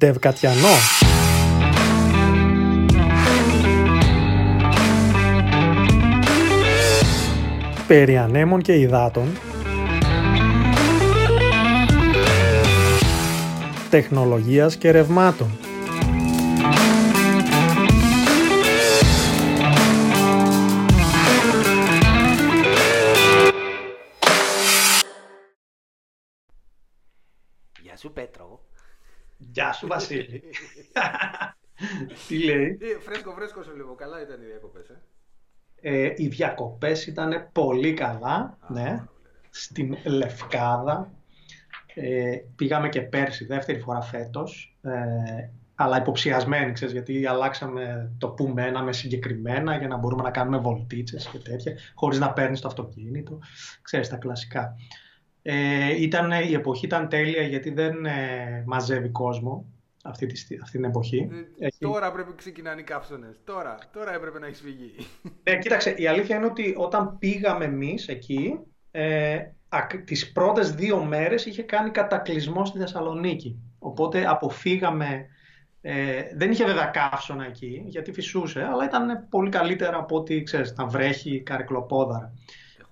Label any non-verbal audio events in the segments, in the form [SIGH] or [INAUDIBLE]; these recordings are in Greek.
Δευκατιανό. Περί ανέμων και υδάτων. Τεχνολογίας και ρευμάτων. Βασίλη. [LAUGHS] Τι λέει; Ε, φρέσκο φρέσκο σε λίγο. Καλά ήταν οι διακοπές, ε. Ε, οι διακοπές ήταν πολύ καλά, ναι. Στην Λευκάδα. Ε, πήγαμε και πέρσι, δεύτερη φορά φέτος. Ε, αλλά υποψιασμένοι, ξέρεις, γιατί αλλάξαμε το που μέναμε συγκεκριμένα για να μπορούμε να κάνουμε βολτίτσες και τέτοια, χωρίς να παίρνεις το αυτοκίνητο. Ξέρεις, τα κλασικά. Ε, ήταν, η εποχή ήταν τέλεια γιατί δεν ε, μαζεύει κόσμο αυτή, τη, στι- αυτή την εποχή. Ε, Έχει- Τώρα πρέπει να ξεκινάνε οι καύσονες. Τώρα, τώρα έπρεπε να έχεις φύγει. Ναι, κοίταξε, η αλήθεια είναι ότι όταν πήγαμε εμείς εκεί, ε, ακ- τις πρώτες δύο μέρες είχε κάνει κατακλυσμό στη Θεσσαλονίκη. Οπότε αποφύγαμε, ε, δεν είχε βέβαια καύσωνα εκεί, γιατί φυσούσε, αλλά ήταν πολύ καλύτερα από ό,τι, ξέρεις, να βρέχει καρεκλοπόδαρα.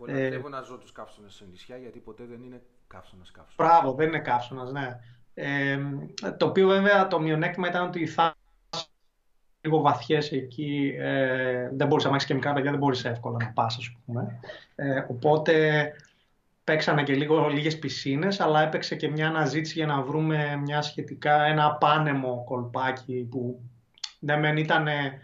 Εγώ Ε, λατρεύω να ζω τους καύσονες σε νησιά γιατί ποτέ δεν είναι καύσονες καύσονες. Μπράβο, δεν είναι καύσωνας, ναι. Ε, το οποίο βέβαια το μειονέκτημα ήταν ότι οι θάλασσες λίγο βαθιές εκεί, ε, δεν μπορείς να έχεις καιμικά παιδιά, δεν μπορείς εύκολα να πας, ας πούμε. Ε, οπότε παίξανε και λίγο λίγες πισίνες, αλλά έπαιξε και μια αναζήτηση για να βρούμε μια σχετικά, ένα απάνεμο κολπάκι που ναι μεν ήτανε,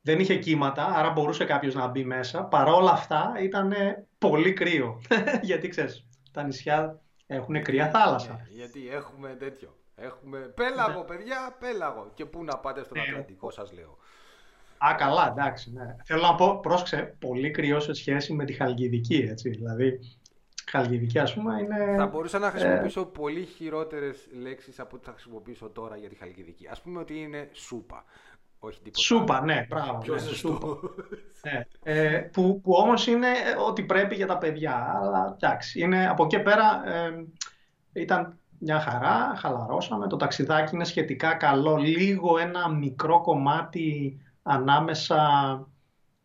δεν είχε κύματα, άρα μπορούσε κάποιος να μπει μέσα. Παρόλα αυτά ήταν πολύ κρύο, [LAUGHS] γιατί ξέρεις, τα νησιά έχουν κρύα θάλασσα. Ναι, γιατί έχουμε τέτοιο. Έχουμε πέλαγο, Ναι. παιδιά, πέλαγο. Και πού να πάτε στον Ατλαντικό, σας λέω. Α, καλά, εντάξει, ναι. Θέλω να πω, πρόσεξε, πολύ κρύο σε σχέση με τη Χαλκιδική, έτσι. Δηλαδή, η Χαλκιδική, ας πούμε, είναι... Θα μπορούσα να χρησιμοποιήσω πολύ χειρότερες λέξεις από ό,τι θα χρησιμοποιήσω τώρα για τη Χαλκιδική. Ας πούμε ότι είναι σούπα. Όχι τίποτα. Σούπα, άλλο. ναι, μπράβο, Πιο ναι, σωστό. σούπα. Ναι. Ε, που, που όμως είναι ε, ό,τι πρέπει για τα παιδιά, αλλά εντάξει, είναι, από εκεί πέρα ε, ήταν μια χαρά, χαλαρώσαμε, το ταξιδάκι είναι σχετικά καλό, λίγο ένα μικρό κομμάτι ανάμεσα,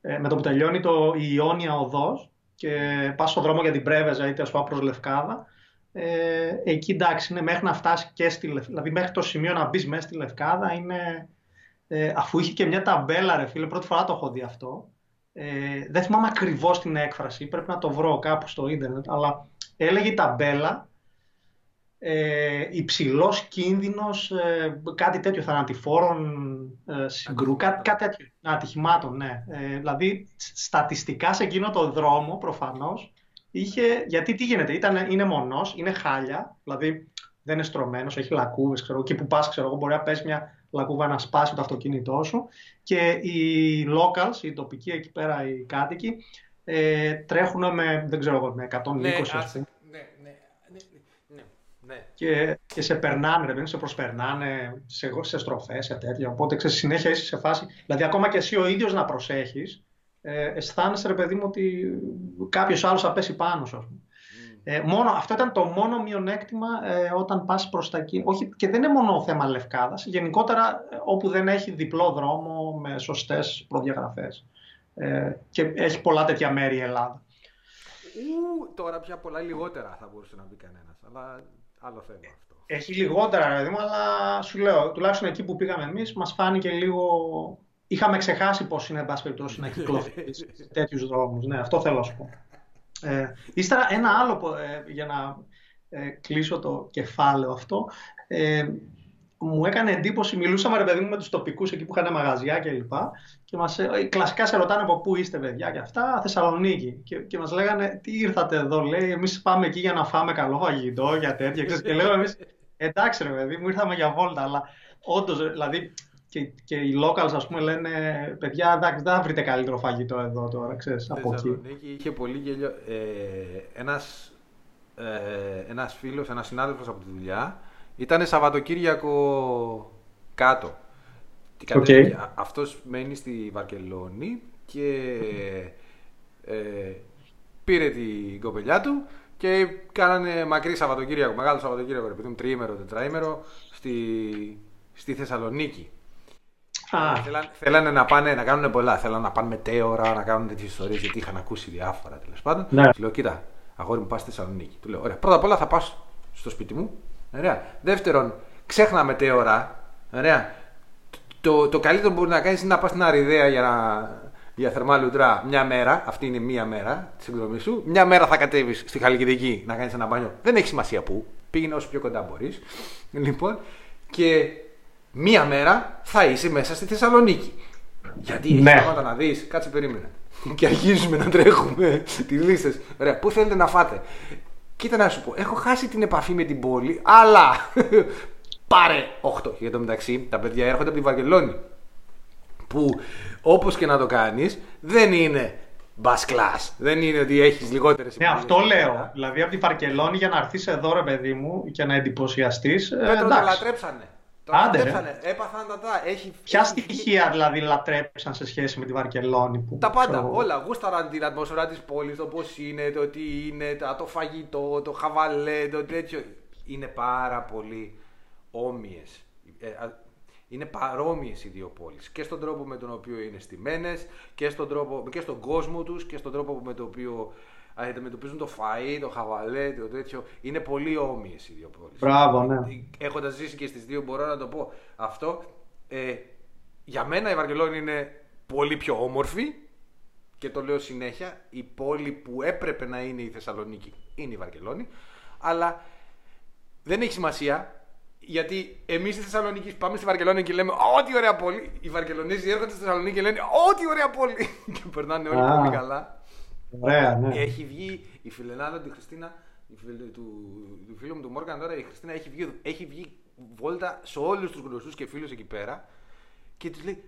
ε, με το που τελειώνει το, η Ιόνια Οδός και πας στο δρόμο για την Πρέβεζα είτε ας πούμε προς Λευκάδα, ε, εκεί εντάξει είναι μέχρι να φτάσεις και στη Λευκάδα, δηλαδή μέχρι το σημείο να μπεις μέσα στη Λευκάδα είναι, ε, αφού είχε και μια ταμπέλα ρε φίλε, πρώτη φορά το έχω δει αυτό, ε, δεν θυμάμαι ακριβώς την έκφραση, πρέπει να το βρω κάπου στο ίντερνετ, αλλά έλεγε η ταμπέλα ε, υψηλός κίνδυνος, ε, κάτι τέτοιο θανατηφόρων ε, συγκρού, κάτι, κάτι τέτοιο, ατυχημάτων, ναι. Ε, δηλαδή, σ- στατιστικά σε εκείνο το δρόμο, προφανώς, είχε, γιατί τι γίνεται, ήταν, είναι μονός, είναι χάλια, δηλαδή δεν είναι στρωμένος, έχει λακκούβες, ξέρω, και που πας, ξέρω εγώ, μπορεί να πέσει μια λακκούβα να σπάσει το αυτοκίνητό σου και οι locals, οι τοπικοί εκεί πέρα, οι κάτοικοι, ε, τρέχουν με, δεν ξέρω εγώ, με 120 Ναι, ας άσε. πούμε ναι, ναι, ναι, ναι, ναι. και, και σε περνάνε, ρε παιδί, μου, σε προσπερνάνε σε, σε στροφές, σε τέτοια. Οπότε ξέρεις, συνέχεια είσαι σε φάση. Δηλαδή, ακόμα και εσύ ο ίδιος να προσέχεις, ε, αισθάνεσαι, ρε παιδί μου, ότι κάποιος άλλος θα πέσει πάνω σου. ας πούμε. Ε, μόνο, αυτό ήταν το μόνο μειονέκτημα ε, όταν πας προς τα εκεί. Όχι, και δεν είναι μόνο θέμα Λευκάδας. Γενικότερα, ε, όπου δεν έχει διπλό δρόμο με σωστές προδιαγραφές. Ε, και έχει πολλά τέτοια μέρη η Ελλάδα. Ου, τώρα πια πολλά λιγότερα θα μπορούσε να μπει κανένας. Αλλά άλλο θέμα αυτό. Έχει λιγότερα, ρε παιδί μου, αλλά σου λέω, τουλάχιστον εκεί που πήγαμε εμείς, μας φάνηκε λίγο. Είχαμε ξεχάσει πώς είναι, εν πάση περιπτώσει, να [LAUGHS] κυκλοφορεί σε τέτοιους δρόμους. Ναι, αυτό θέλω να σου πω. Ε, ύστερα, ένα άλλο που, ε, για να ε, κλείσω το κεφάλαιο αυτό. Ε, μου έκανε εντύπωση, μιλούσαμε ρε παιδί μου με τους τοπικούς εκεί που είχαν μαγαζιά και λοιπά και μας, ε, κλασικά σε ρωτάνε από πού είστε παιδιά και αυτά, Θεσσαλονίκη και, και μας λέγανε τι ήρθατε εδώ λέει, εμείς πάμε εκεί για να φάμε καλό φαγητό για τέτοια ξέρεις, και λέω εμείς εντάξει ρε παιδί μου ήρθαμε για βόλτα αλλά όντως ρε, δηλαδή και, και οι locals ας πούμε λένε παιδιά εντάξει δεν θα βρείτε καλύτερο φαγητό εδώ τώρα ξέρεις από εκεί Θεσσαλονίκη είχε πολύ γέλιο. Ε, ένας, ε, ένας φίλος, ένας συνάδελφος από τη δουλειά ήταν Σαββατοκύριακο κάτω. Τι Οκ. κατέβηκε. Α- Αυτός μένει στη Βαρκελόνη και ε, πήρε την κοπελιά του και κάνανε μακρύ Σαββατοκύριακο, μεγάλο Σαββατοκύριακο, ρε παιδί μου, τριήμερο, τετραήμερο, στη, στη Θεσσαλονίκη. Α, Θέλαν, θέλανε να πάνε να κάνουν πολλά. Θέλανε να πάνε μετέωρα, να κάνουν τέτοιε ιστορίες γιατί είχαν ακούσει διάφορα τέλος πάντων. Ναι. Του λέω, κοίτα, αγόρι μου, πας στη Θεσσαλονίκη. Του λέω, ωραία, πρώτα απ' όλα θα πας στο σπίτι μου. Ωραία. Δεύτερον, ξέχνα μετέωρα. Ωραία. Το, το καλύτερο που μπορεί να κάνεις είναι να πας στην Αριδαία για, να, για θερμά λουτρά μια μέρα. Αυτή είναι μία μέρα της εκδρομής σου. Μια μέρα θα κατέβεις στη Χαλκιδική να κάνεις ένα μπάνιο. Δεν έχει σημασία πού. Πήγαινε όσο πιο κοντά μπορείς. Λοιπόν, και μία μέρα θα είσαι μέσα στη Θεσσαλονίκη. Γιατί έχει Ναι. πράγματα να δεις. Κάτσε περίμενε. Και αρχίζουμε να τρέχουμε [LAUGHS] τις λίστες. Ωραία, πού θέλετε να φάτε; Κοίτα να σου πω, έχω χάσει την επαφή με την πόλη, αλλά [LAUGHS] πάρε 8. Και το μεταξύ, τα παιδιά έρχονται από τη Βαρκελόνη. Που όπως και να το κάνεις, δεν είναι bus class. Δεν είναι ότι έχεις λιγότερες ναι, αυτό λέω. Δηλαδή από τη Βαρκελόνη για να έρθεις εδώ, ρε παιδί μου, και να εντυπωσιαστείς. Πέτρο, το λατρέψανε. Το Άντε, ρε. λατρέψανε. Έπαθαν τα τα. Έχει, Ποια έχει- στοιχεία δηλαδή λατρέψαν σε σχέση με τη Βαρκελόνη. Που, Τα πάντα, ξέρω εγώ. όλα. Γούσταραν την ατμόσφαιρα της πόλης, το πώς είναι, το τι είναι, τα- το φαγητό, το χαβαλέ, το τέτοιο. Είναι πάρα πολύ όμοιες. Είναι παρόμοιες οι δύο πόλεις και στον τρόπο με τον οποίο είναι στημένες και, στον τρόπο, και στον κόσμο τους και στον τρόπο με τον οποίο αντιμετωπίζουν το φαΐ, το χαβαλέ, το τέτοιο. Είναι πολύ όμοιες οι δύο πόλεις. Μπράβο, ναι. Έχοντας ζήσει και στις δύο μπορώ να το πω αυτό. Ε, για μένα η Βαρκελόνη είναι πολύ πιο όμορφη και το λέω συνέχεια. Η πόλη που έπρεπε να είναι η Θεσσαλονίκη είναι η Βαρκελόνη. Αλλά δεν έχει σημασία γιατί εμείς στη Θεσσαλονίκη πάμε στη Βαρκελόνη και λέμε Ω, τι ωραία πόλη. Οι Βαρκελονέζοι έρχονται στη Θεσσαλονίκη και λένε Ω, τι ωραία πόλη. [LAUGHS] και περνάνε όλοι Α. πολύ καλά. Ωραία, ναι. Έχει βγει η φιλενάδα τη Χριστίνα, η φίλη του, του φίλου μου του Μόργαν τώρα, η Χριστίνα έχει βγει, έχει βγει βόλτα σε όλους τους γνωστούς και φίλους εκεί πέρα και τους λέει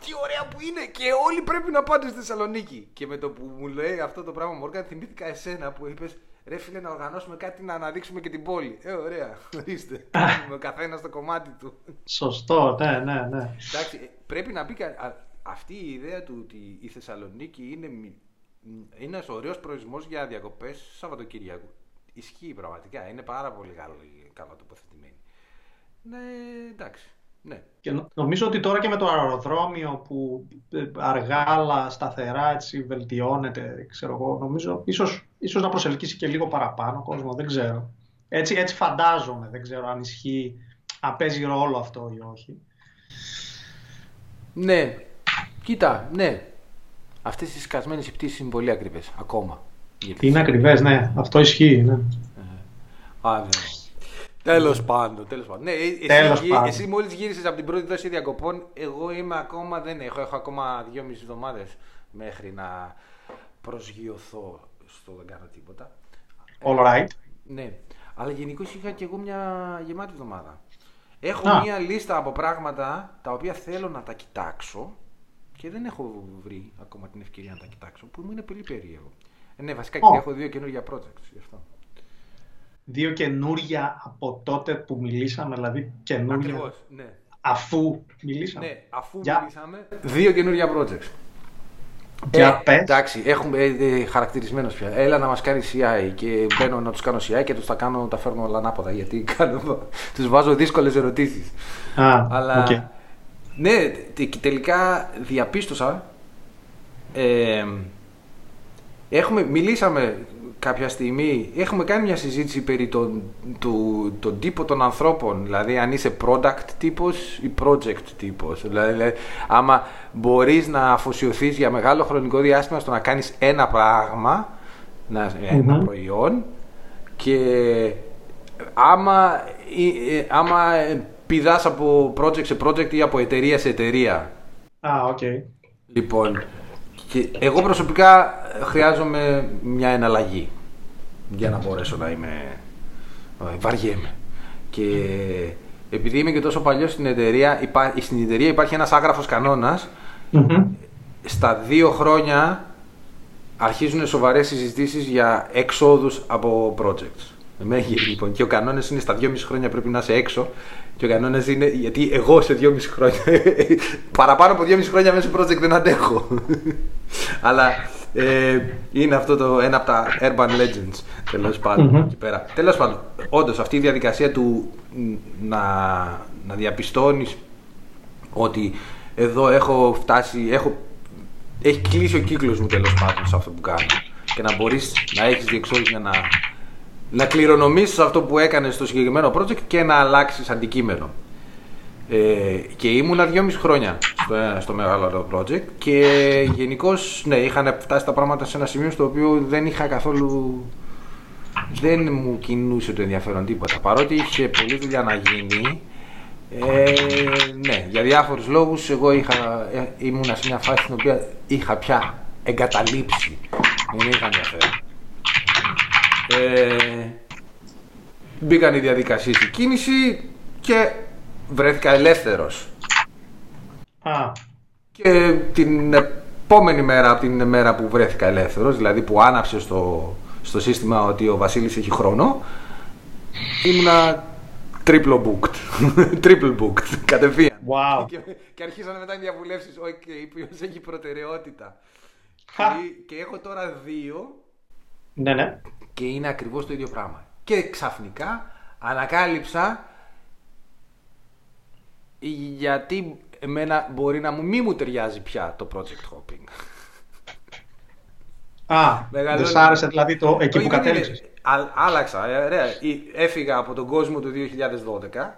Τι ωραία που είναι και όλοι πρέπει να πάτε στη Θεσσαλονίκη. Και με το που μου λέει αυτό το πράγμα, Μόργαν, θυμήθηκα εσένα που είπες Ρε φίλε, να οργανώσουμε κάτι να αναδείξουμε και την πόλη. Ε, ωραία. [LAUGHS] Ορίστε. με ο καθένας το κομμάτι του. Σωστό, ναι, ναι, ναι. Εντάξει, ε, πρέπει να πει κα- α- αυτή η ιδέα του ότι η Θεσσαλονίκη είναι, μη- είναι ένα ωραίο προορισμός για διακοπές Σαββατοκύριακου. Ισχύει πραγματικά. Είναι πάρα πολύ καλό, καλά τοποθετημένη. Ναι, εντάξει. Ναι. Και νο- νομίζω ότι τώρα και με το αεροδρόμιο που ε, αργά αλλά σταθερά έτσι βελτιώνεται, ξέρω εγώ, νομίζω ίσως, ίσως να προσελκύσει και λίγο παραπάνω κόσμο, δεν ξέρω. Έτσι, έτσι φαντάζομαι, δεν ξέρω αν ισχύει, αν παίζει ρόλο αυτό ή όχι. Ναι. Κοίτα, ναι. Αυτές οι σκασμένες πτήσεις είναι πολύ ακριβές ακόμα. Γιατί- Είναι ακριβές, ναι, αυτό ισχύει, ναι. Α, ναι. Τέλος πάντων, τέλος πάντων. Ναι, ε, εσύ, Τέλος γυ- πάντων. εσύ μόλις γύρισες από την πρώτη δόση διακοπών, εγώ είμαι ακόμα δεν έχω. Έχω ακόμα δυόμιση εβδομάδες μέχρι να προσγειωθώ στο δεν κάνω τίποτα. All right. Ναι, αλλά γενικώς είχα και εγώ μια γεμάτη εβδομάδα. Έχω Α. μια λίστα από πράγματα τα οποία θέλω να τα κοιτάξω και δεν έχω βρει ακόμα την ευκαιρία να τα κοιτάξω, που μου είναι πολύ περίεργο. Ε, ναι, βασικά Ω. και έχω δύο καινούργια projects γι' αυτό. Δύο καινούρια από τότε που μιλήσαμε, δηλαδή καινούρια Ακριβώς, ναι. αφού μιλήσαμε. Ναι, αφού Για- μιλήσαμε. Δύο καινούργια projects. Για πες. Εντάξει, έχουμε ε, ε, χαρακτηρισμένος πια. Έλα να μας κάνει CI και μπαίνω να τους κάνω CI και τους τα κάνω, τα φέρνω όλα ανάποδα γιατί τους βάζω δύσκολες ερωτήσεις. Α, Αλλά οκ. Ναι, τε- και τελικά διαπίστωσα. ε, έχουμε, μιλήσαμε κάποια στιγμή, έχουμε κάνει μια συζήτηση περί τον, του, τον τύπο των ανθρώπων, δηλαδή αν είσαι product τύπος ή project τύπος. Δηλαδή, δηλαδή, άμα μπορείς να αφοσιωθείς για μεγάλο χρονικό διάστημα στο να κάνεις ένα πράγμα, να, ένα Μμμ. προϊόν και άμα, ε, ε, άμα πηδάς από project σε project ή από εταιρεία σε εταιρεία. Α, οκ. Λοιπόν, και εγώ προσωπικά χρειάζομαι μια εναλλαγή για να μπορέσω να είμαι. ε, Βαριέμαι. Και επειδή είμαι και τόσο παλιός στην εταιρεία, υπά... στην εταιρεία υπάρχει ένας άγραφος κανόνας. Μμμ. Στα δύο χρόνια αρχίζουν σοβαρές συζητήσεις για εξόδους από projects. Εμένα, λοιπόν, και ο κανόνα είναι στα δυόμιση χρόνια πρέπει να είσαι έξω. Και ο κανόνα είναι γιατί εγώ σε δυόμιση χρόνια. [LAUGHS] παραπάνω από δυόμιση χρόνια μέσα σε project δεν αντέχω. [LAUGHS] Αλλά ε, είναι αυτό το ένα από τα urban legends τέλος πάντων Μμμ. εκεί πέρα. Τέλος πάντων, όντως αυτή η διαδικασία του ν, να, να διαπιστώνεις ότι εδώ έχω φτάσει, έχω, έχει κλείσει ο κύκλος μου τέλος πάντων σε αυτό που κάνω και να μπορείς να έχεις διεξόδια να, να κληρονομήσεις αυτό που έκανες στο συγκεκριμένο project και να αλλάξεις αντικείμενο. Ε, και ήμουνα δυόμιση χρόνια στο, στο μεγάλο project και γενικώς ναι, είχαν φτάσει τα πράγματα σε ένα σημείο στο οποίο δεν είχα καθόλου. Δεν μου κινούσε το ενδιαφέρον τίποτα. Παρότι είχε πολλή δουλειά να γίνει, ε, ναι, για διάφορους λόγους εγώ είχα, ε, ήμουνα σε μια φάση στην οποία είχα πια εγκαταλείψει. Δεν είχα ενδιαφέρον. Ε, μπήκαν οι διαδικασίες στην κίνηση και βρέθηκα ελεύθερος. Α, Και την επόμενη μέρα από την μέρα που βρέθηκα ελεύθερος, δηλαδή που άναψε στο, στο σύστημα ότι ο Βασίλης έχει χρόνο, ήμουνα triple booked. [LAUGHS] triple booked, κατευθείαν. wow. Και, και αρχίσανε μετά οι διαβουλεύσεις, ok, ποιος έχει προτεραιότητα. Χα. Και, και έχω τώρα δύο Ναι, ναι. Και είναι ακριβώς το ίδιο πράγμα. Και ξαφνικά ανακάλυψα γιατί εμένα μπορεί να μου μη μου ταιριάζει πια το project hopping. Α, Μεγαλώνει. δεν σ' άρεσε δηλαδή το εκεί που Όχι, δεν είναι. κατέληξες; Α- Άλλαξα. ε, ωραία. Ή- Έφυγα από τον κόσμο του 2012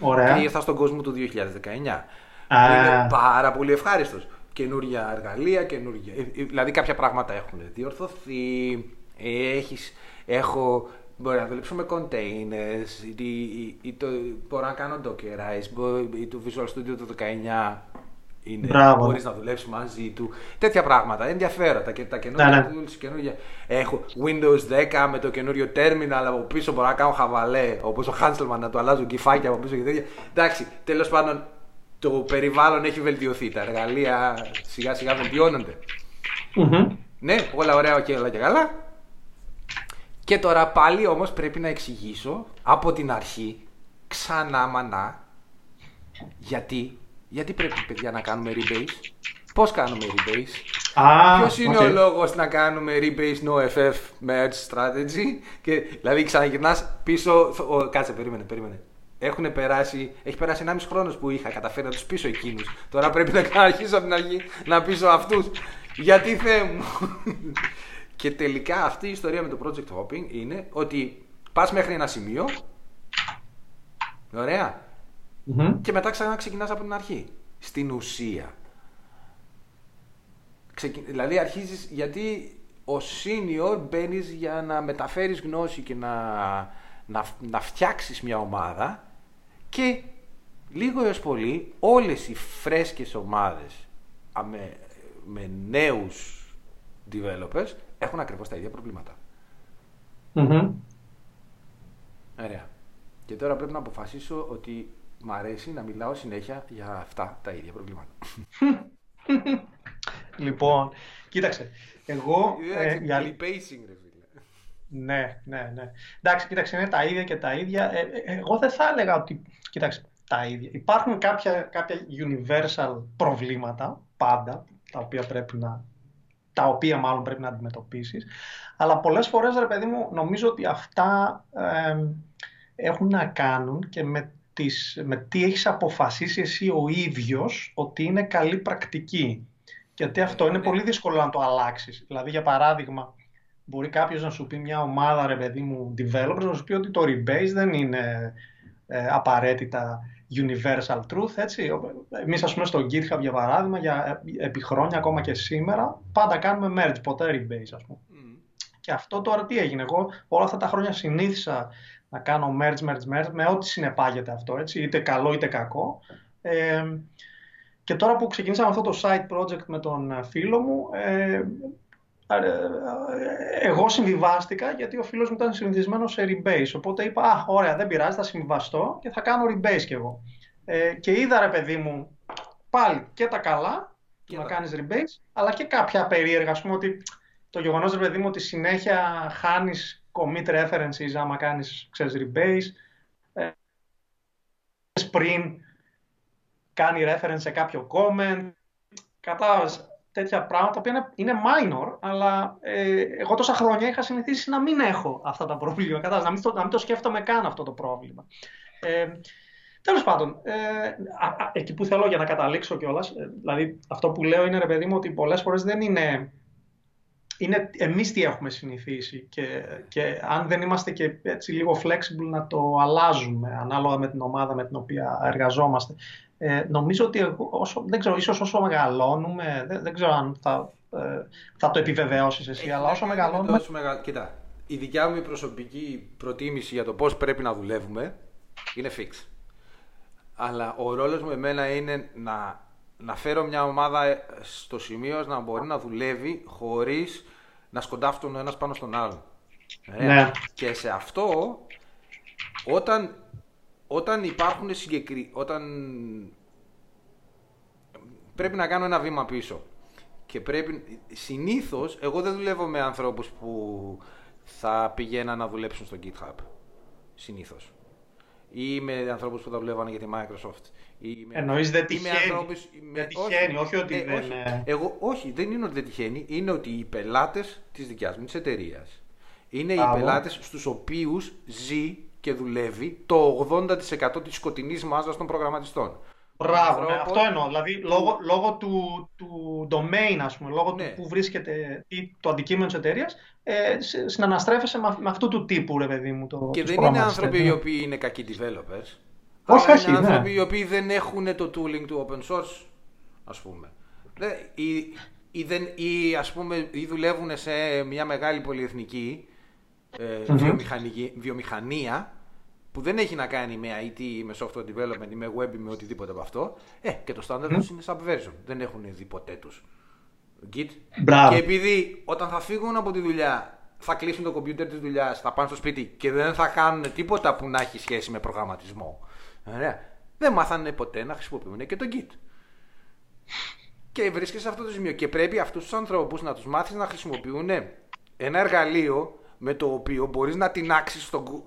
Ωραία. και ήρθα στον κόσμο του 2019. Α. Που είναι πάρα πολύ ευχάριστος. Καινούργια εργαλεία, καινούργια. ε, ε, Δηλαδή κάποια πράγματα έχουν διορθωθεί. Ε, Έχεις, έχω. Μπορεί να δουλέψω με containers, ή, ή- ή το, μπορώ να κάνω dockerize, μπο- ή το Visual Studio το 19 είναι, Μπράβο. μπορείς να δουλέψεις μαζί του. Τέτοια πράγματα, ενδιαφέροντα και τα καινούργια Ναι, ναι. tools, καινούργια. Έχω Windows 10 με το καινούριο terminal από πίσω μπορώ να κάνω χαβαλέ, όπως ο Hanselman να του αλλάζω κυφάκια από πίσω και τέτοια. Εντάξει, τέλος πάντων το περιβάλλον έχει βελτιωθεί, τα εργαλεία σιγά σιγά βελτιώνονται. Μμμ. Ναι, όλα ωραία και όλα και καλά. Και τώρα πάλι όμως πρέπει να εξηγήσω από την αρχή ξανά μανά γιατί, γιατί πρέπει παιδιά να κάνουμε rebase, πώς κάνουμε rebase, Α, ποιος είναι οκ. ο λόγος να κάνουμε rebase no FF merge strategy; Και δηλαδή ξαναγυρνάς πίσω, ο, κάτσε περίμενε, περίμενε. Έχουν περάσει, έχει περάσει 1,5 χρόνος που είχα καταφέρει να τους πείσω εκείνους. Τώρα πρέπει να [LAUGHS] αρχίσω από την αρχή να πείσω αυτούς. Γιατί Θεέ μου. Και τελικά αυτή η ιστορία με το project hopping είναι ότι πας μέχρι ένα σημείο, ωραία, Μμμ. και μετά ξανά ξεκινάς από την αρχή. Στην ουσία. Ξεκι... Δηλαδή αρχίζεις, γιατί ο senior μπαίνεις για να μεταφέρεις γνώση και να, να, να φτιάξεις μια ομάδα και λίγο έως πολύ όλες οι φρέσκες ομάδες α, με, με νέους developers έχουν ακριβώς τα ίδια προβλήματα. Μμμ. Ωραία. Και τώρα πρέπει να αποφασίσω ότι μ' αρέσει να μιλάω συνέχεια για αυτά τα ίδια προβλήματα. [LAUGHS] Λοιπόν, κοίταξε. Εγώ. ε, η αλη- pacing, ρε φίλε. Ναι, ναι, ναι. Εντάξει, κοίταξε, είναι τα ίδια και τα ίδια. Ε, ε, εγώ δεν θα έλεγα ότι. Κοίταξε, τα ίδια. Υπάρχουν κάποια, κάποια universal προβλήματα πάντα, τα οποία πρέπει να. Τα οποία μάλλον πρέπει να αντιμετωπίσεις. Αλλά πολλές φορές, ρε παιδί μου, νομίζω ότι αυτά ε, έχουν να κάνουν και με, τις, με τι έχεις αποφασίσει εσύ ο ίδιος ότι είναι καλή πρακτική. Γιατί αυτό είναι ναι. πολύ δύσκολο να το αλλάξεις. Δηλαδή, για παράδειγμα, μπορεί κάποιος να σου πει μια ομάδα, ρε παιδί μου, developers, να σου πει ότι το rebase δεν είναι ε, απαραίτητα universal truth, έτσι. Εμείς, ας πούμε, στο GitHub, για παράδειγμα, για ε, επί χρόνια, ακόμα και σήμερα, πάντα κάνουμε merge, ποτέ rebase, ας πούμε. Μμμ. Και αυτό τώρα τι έγινε; Εγώ όλα αυτά τα χρόνια συνήθισα να κάνω merge, merge, merge με ό,τι συνεπάγεται αυτό, έτσι, είτε καλό είτε κακό. Ε, και τώρα που ξεκινήσαμε αυτό το side project με τον ε, φίλο μου, ε, ε, εγώ συμβιβάστηκα γιατί ο φίλος μου ήταν συνηθισμένος σε rebase. Οπότε είπα, α, ωραία, δεν πειράζει, θα συμβιβαστώ και θα κάνω rebase κι εγώ. Ε, και είδα, ρε παιδί μου, πάλι και τα καλά Και να τα- κάνεις rebase, αλλά και κάποια περίεργα, ας πούμε, ότι το γεγονός, ρε παιδί μου, ότι συνέχεια χάνεις commit references άμα κάνεις, ξέρεις, rebase, ε, πριν κάνει reference σε κάποιο comment, κατάλαβες, τέτοια πράγματα, τα οποία είναι, είναι minor, αλλά ε, εγώ τόσα χρόνια είχα συνηθίσει να μην έχω αυτά τα προβλήματα, κατάλαβες, να μην, το, να μην το σκέφτομαι καν αυτό το πρόβλημα. Ε, Τέλος πάντων, ε, εκεί που θέλω για να καταλήξω κιόλας, ε, δηλαδή αυτό που λέω είναι ρε παιδί μου ότι πολλές φορές δεν είναι. Είναι εμείς τι έχουμε συνηθίσει και, και αν δεν είμαστε και έτσι λίγο flexible να το αλλάζουμε ανάλογα με την ομάδα με την οποία εργαζόμαστε. Ε, νομίζω ότι όσο, δεν ξέρω, ίσως όσο μεγαλώνουμε, δεν, δεν ξέρω αν θα, ε, θα το επιβεβαιώσεις εσύ, αλλά όσο μεγαλώνουμε... Όσο μεγα... Κοίτα, η δικιά μου προσωπική προτίμηση για το πώς πρέπει να δουλεύουμε είναι fix. Αλλά ο ρόλος μου εμένα είναι να, να φέρω μια ομάδα στο σημείο να μπορεί να δουλεύει χωρίς να σκοντάφτουν ο ένας πάνω στον άλλο. Ε, ναι. Και σε αυτό, όταν, όταν υπάρχουν συγκεκρι... όταν πρέπει να κάνω ένα βήμα πίσω και πρέπει, συνήθως, εγώ δεν δουλεύω με ανθρώπους που θα πηγαίναν να δουλέψουν στο GitHub. Συνήθως ή με ανθρώπους που θα δουλεύανε για τη Microsoft. Ή με... Εννοείς δεν τυχαίνει. Ανθρώπους... Δεν τυχαίνει, όχι, όχι ότι ε, δεν... Όχι. Εγώ, όχι, δεν είναι ότι δεν τυχαίνει. Είναι ότι οι πελάτες της δικιάς μου της εταιρείας είναι οι πελάτες στους οποίους ζει και δουλεύει το 80% της σκοτεινής μάζας των προγραμματιστών. Μπράβο, ναι, αυτό εννοώ. Δηλαδή, λόγω, λόγω του, του domain, ας πούμε, λόγω ναι. του που βρίσκεται ή το αντικείμενο της εταιρείας, ε, συναναστρέφεσαι με, με αυτού του τύπου, ρε παιδί μου. Το, και δεν είναι άνθρωποι οι οποίοι είναι κακοί developers. Όχι, όχι. Είναι ναι. άνθρωποι οι οποίοι δεν έχουν το tooling του open source, ας πούμε. Ή, ή, δεν, ή, ας πούμε, ή δουλεύουν σε μια μεγάλη πολυεθνική ε, βιομηχανία που δεν έχει να κάνει με IT ή με software development ή με web ή με οτιδήποτε από αυτό. Ε, και το standard mm. είναι subversion. Δεν έχουν δει ποτέ τους. Git. Μπράβο. Και επειδή όταν θα φύγουν από τη δουλειά θα κλείσουν το κομπιούτερ της δουλειάς, θα πάνε στο σπίτι και δεν θα κάνουν τίποτα που να έχει σχέση με προγραμματισμό. Ωραία. Δεν μάθανε ποτέ να χρησιμοποιούν και το Git. Και βρίσκεσαι σε αυτό το σημείο. Και πρέπει αυτούς τους ανθρώπους να τους μάθεις να χρησιμοποιούν ένα εργαλείο με το οποίο μπορείς να τεινάξει τον,